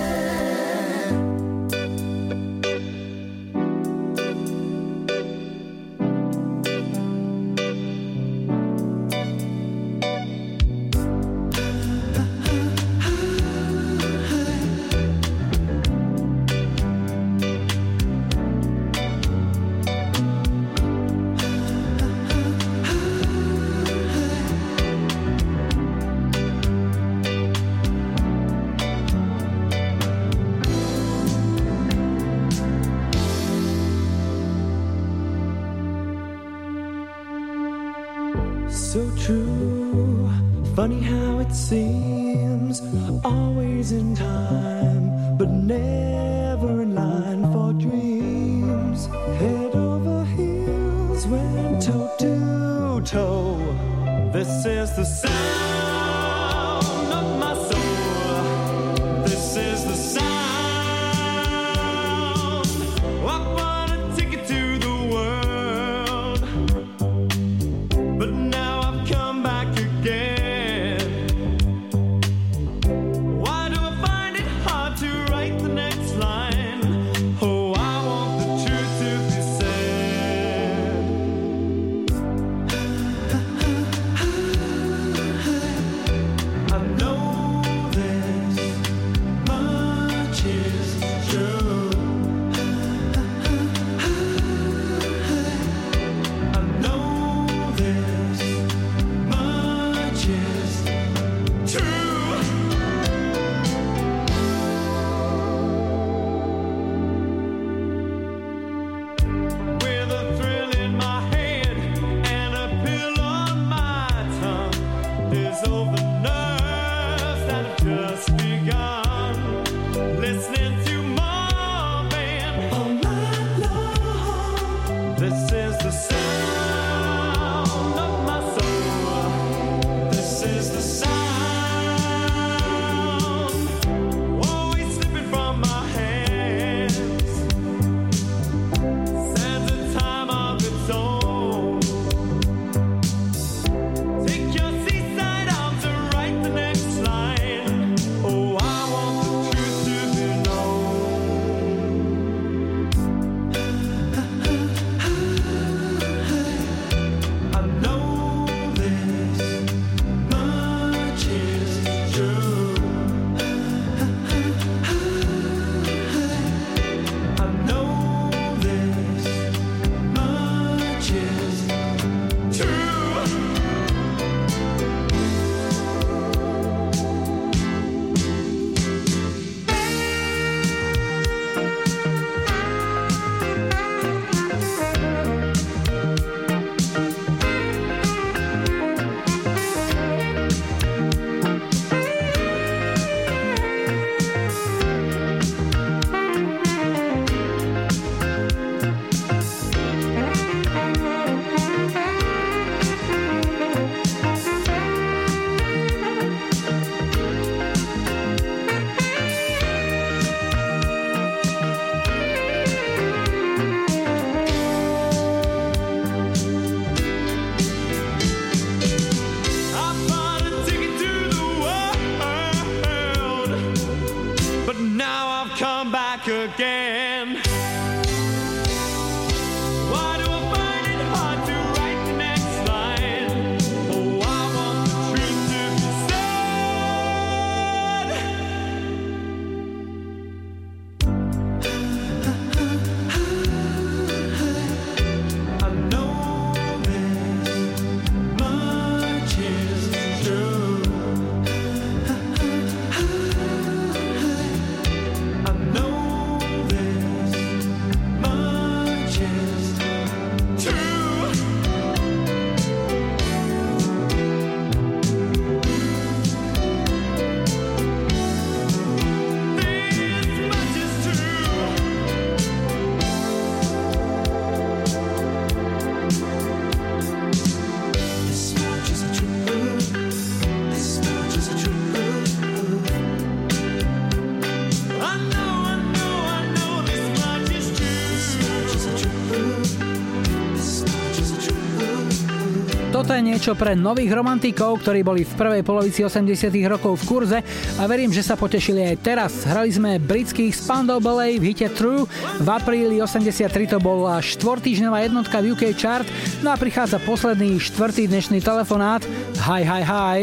Niečo pre nových romantikov, ktorí boli v prvej polovici 80 rokov v kurze a verím, že sa potešili aj teraz. Hrali sme britských Spandau Ballet v hite True, v apríli 83 to bola štvortýždňová jednotka v UK chart, no a prichádza posledný štvrtý dnešný telefonát. Hi, hi, hi.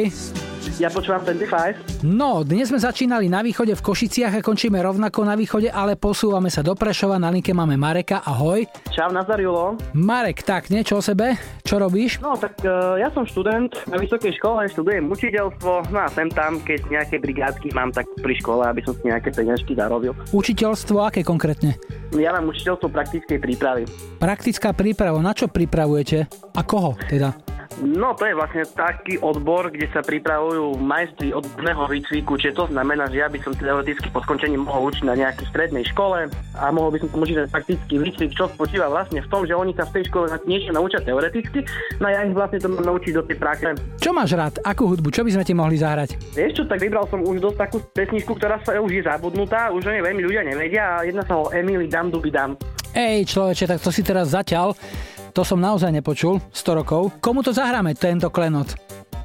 Ja počúvam 25. No, dnes sme začínali na východe v Košiciach a končíme rovnako na východe, ale posúvame sa do Prešova. Na linke máme Mareka. Ahoj. Čau, Nazar Julo. Marek, tak niečo o sebe? Čo robíš? No tak uh, ja som študent na vysokej škole, študujem učiteľstvo, no a sem tam, keď nejaké brigádky mám, tak pri škole, aby som si nejaké peňažky zarobil. Učiteľstvo, aké konkrétne? Ja mám učiteľstvo praktickej prípravy. Praktická príprava, na čo pripravujete? A koho teda? No to je vlastne taký odbor, kde sa pripravujú majstri odborného výcviku, čiže to znamená, že ja by som teoreticky po skončení mohol učiť na nejakej strednej škole a mohol by som tam učiť praktický výcvik, čo spočíva vlastne v tom, že oni sa v tej škole niečo naučia teoreticky, no a ja ich vlastne to mám naučiť do tej praxe. Čo máš rád? Akú hudbu? Čo by sme ti mohli zahrať? Vieš čo, tak vybral som už dosť takú pesničku, ktorá sa už je zabudnutá, už o nej veľmi ľudia nevedia a jedna sa o Emily Dam Dubi Dam. Ej, človeče, tak to si teraz zaťal. To som naozaj nepočul. 100 rokov. Komu to zahráme, tento klenot?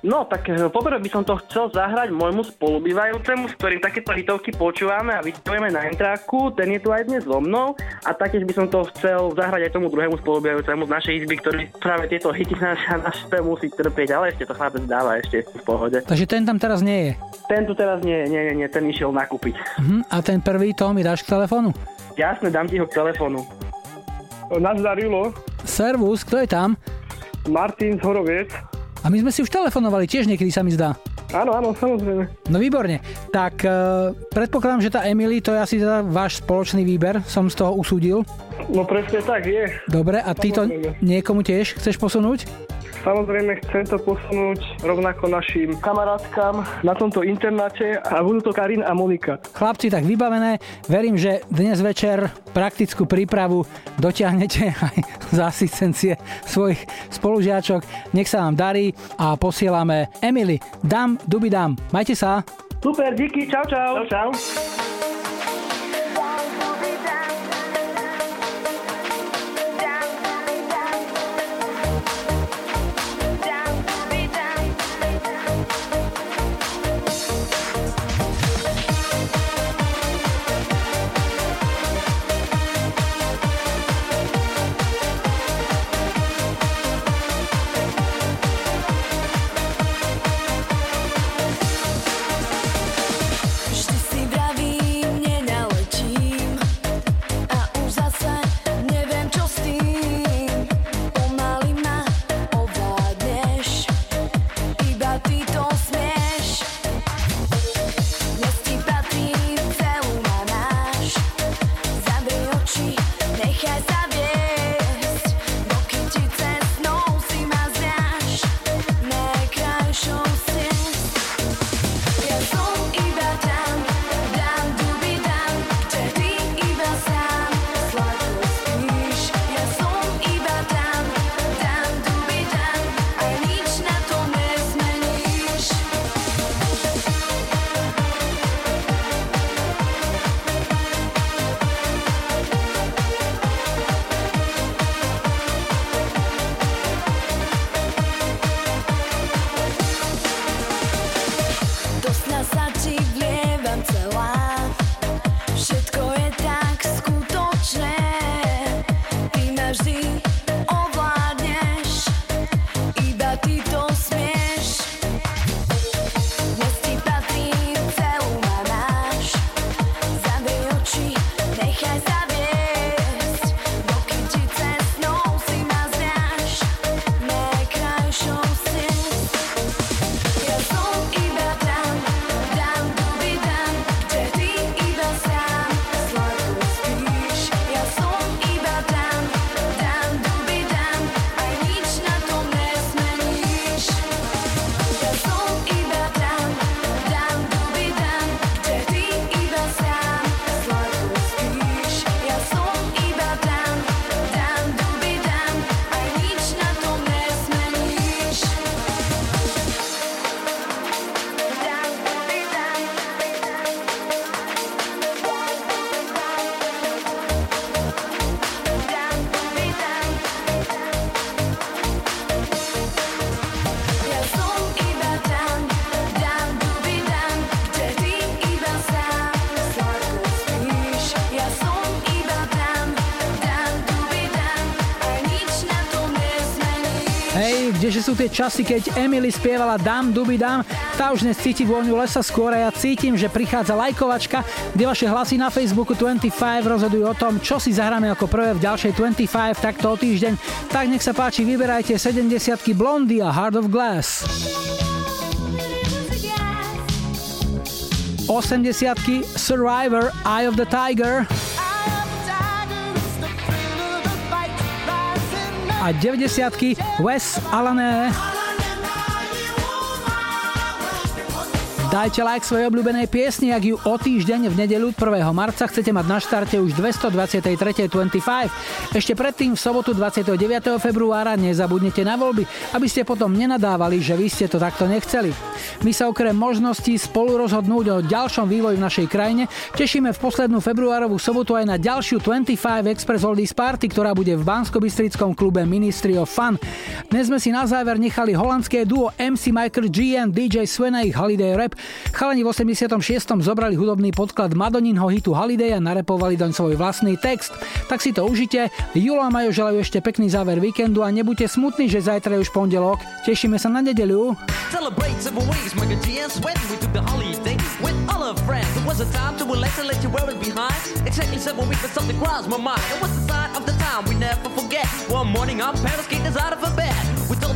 No, tak eh, poprvé by som to chcel zahrať môjmu spolubývajúcemu, s ktorým takéto hitovky počúvame a vystavujeme na intráku, ten je tu aj dnes so mnou a taktiež by som to chcel zahrať aj tomu druhému spolubývajúcemu z našej izby, ktorý práve tieto hity na nás musí trpieť, ale ešte to chlapec dáva ešte v pohode. Takže ten tam teraz nie je. Ten tu teraz nie, nie, nie, nie ten išiel nakúpiť. Mhm. A ten prvý, to mi dáš k telefónu? Jasne, dám ti ho k telefónu. Nazdar, Julo. Servus, kto je tam? Martin Horoviec. A my sme si už telefonovali, tiež niekedy sa mi zdá. Áno, áno, samozrejme. No výborne. Tak e, predpokladám, že tá Emily, to je asi teda váš spoločný výber, som z toho usúdil. No presne tak je. Dobre, a ty to niekomu tiež chceš posunúť? Samozrejme chcem to posunúť rovnako našim kamarátkam na tomto internáte a budú to Karin a Monika. Chlapci, tak vybavené. Verím, že dnes večer praktickú prípravu dotiahnete aj za asistencie svojich spolužiačok. Nech sa vám darí a posielame Emily. Dam, dubi dam. Majte sa. Super, díky, čau, čau. Čau, čau. Tie časy, keď Emily spievala Dam Dubi Dam, tá už dnes cíti vôňu lesa skôr a ja cítim, že prichádza lajkovačka, kde vaše hlasy na Facebooku 25 rozhodujú o tom, čo si zahráme ako prvé v ďalšej 25 takto o týždeň. Tak nech sa páči, vyberajte 70 Blondy a Heart of Glass. 80 Survivor, Eye of the Tiger. A 90 Wes Alané. Dajte like svojej obľúbenej piesni, ak ju o týždeň v nedeľu 1. marca chcete mať na štarte už 223.25. Ešte predtým v sobotu 29. februára nezabudnite na voľby, aby ste potom nenadávali, že vy ste to takto nechceli. My sa okrem možností spolu rozhodnúť o ďalšom vývoji v našej krajine tešíme v poslednú februárovú sobotu aj na ďalšiu 25 Express Oldies Party, ktorá bude v bansko klube Ministry of Fun. Dnes sme si na záver nechali holandské duo MC Michael G and DJ Sven a ich Holiday Rap. Chalani v 86. zobrali hudobný podklad Madoninho hitu Holiday a narepovali doň svoj vlastný text. Tak si to užite. Julo a Majo želajú ešte pekný záver víkendu a nebuďte smutní, že zajtra je už pondelok. Tešíme sa na nedeľu. One morning, our parents kicked us out of bed.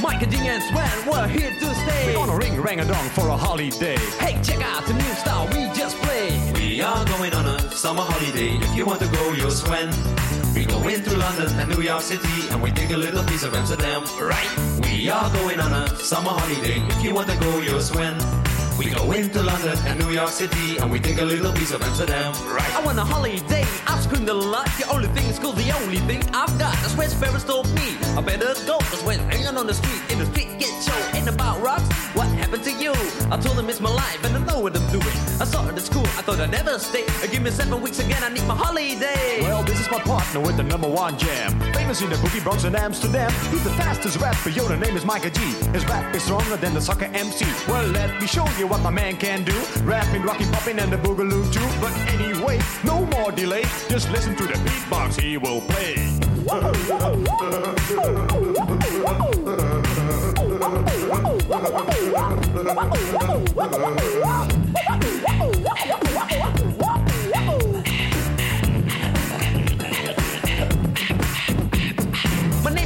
Mike and G and Sven, we're here to stay. We're gonna ring rang a dong for a holiday Hey, check out the new style we just played. We are going on a summer holiday. If you want to go, you'll swim. We go into London and New York City and we take a little piece of Amsterdam, right? We are going on a summer holiday. If you want to go, you'll swim. We go into London and New York City and we take a little piece of Amsterdam, right? I want a holiday. I've screamed a lot. The only thing is cool. The only thing I've got. That's where Ferris told me. I better go. Cause when hanging on the street, in the street get show. Ain't about rocks. What happened to you? I told him it's my life and I know what I'm doing. I started at school. I thought I'd never stay. Uh, give me seven weeks again. I need my holiday. Well, this is my partner with the number one jam. Famous in the boogie Bronx and Amsterdam. He's the fastest rapper, yo, the name is Micah G. His rap is stronger than the soccer MC. Well, let me show you what my man can do. Rapping, rocking, popping, and the boogaloo too. But anyway, no more delay. Just listen to the beatbox he will play.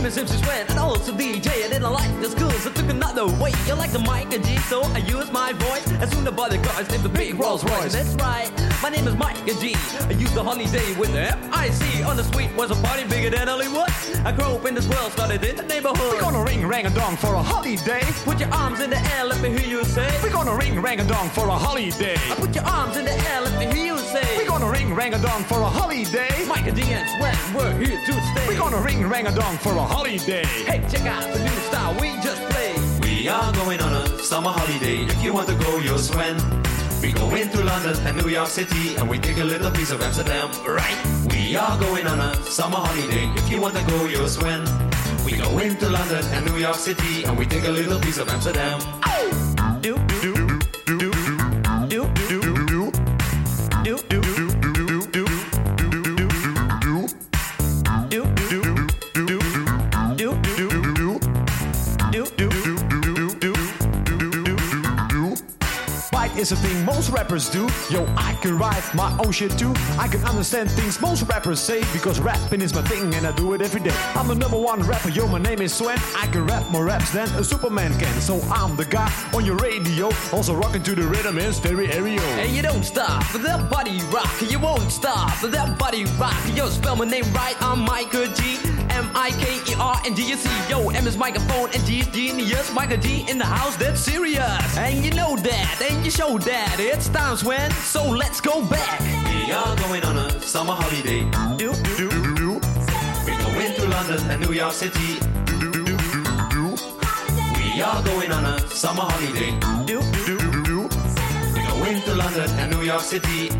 Is MC Swen and also DJ. I didn't like the schools, I took another way. You like the mic and G, so I use my voice. As soon as the cars named the big Rolls Royce. That's right, my name is Mike and G. I used the holiday with the MIC. On the street was a party bigger than Hollywood. I grew up in this world, started in the neighborhood. We're gonna ring rang a dong for a holiday. Put your arms in the air, let me hear you say. We're gonna ring rang a dong for a holiday. I put your arms in the air, let me hear you say. We're gonna ring rang a dong for a holiday. Mike and D and Swen, we're here to stay. We're gonna ring rang a dong for a holiday. Hey, check out the new style we just played. We are going on a summer holiday. If you want to go, you'll swim. We go into London and New York City and we take a little piece of Amsterdam, right? We are going on a summer holiday. If you want to go, you'll swim. We go into London and New York City and we take a little piece of Amsterdam. Do, is a thing most rappers do. Yo, I can write my own shit too. I can understand things most rappers say because rapping is my thing and I do it every day. I'm the number one rapper, yo, my name is Swen. I can rap more raps than a Superman can. So I'm the guy on your radio, also rocking to the rhythm in stereo. And you don't stop that body rock. You won't stop that body rock. Yo, spell my name right. I'm Michael G. M I K E R. Yo, M is microphone and G is genius. Michael G in the house, that's serious. And you know that, and you show that. It's times when, so let's go back. We are going on a summer holiday. Do do do. We go into London and New York City. Do do do. We are going on a summer holiday. Do, do, do, do. We're going to London and New York City.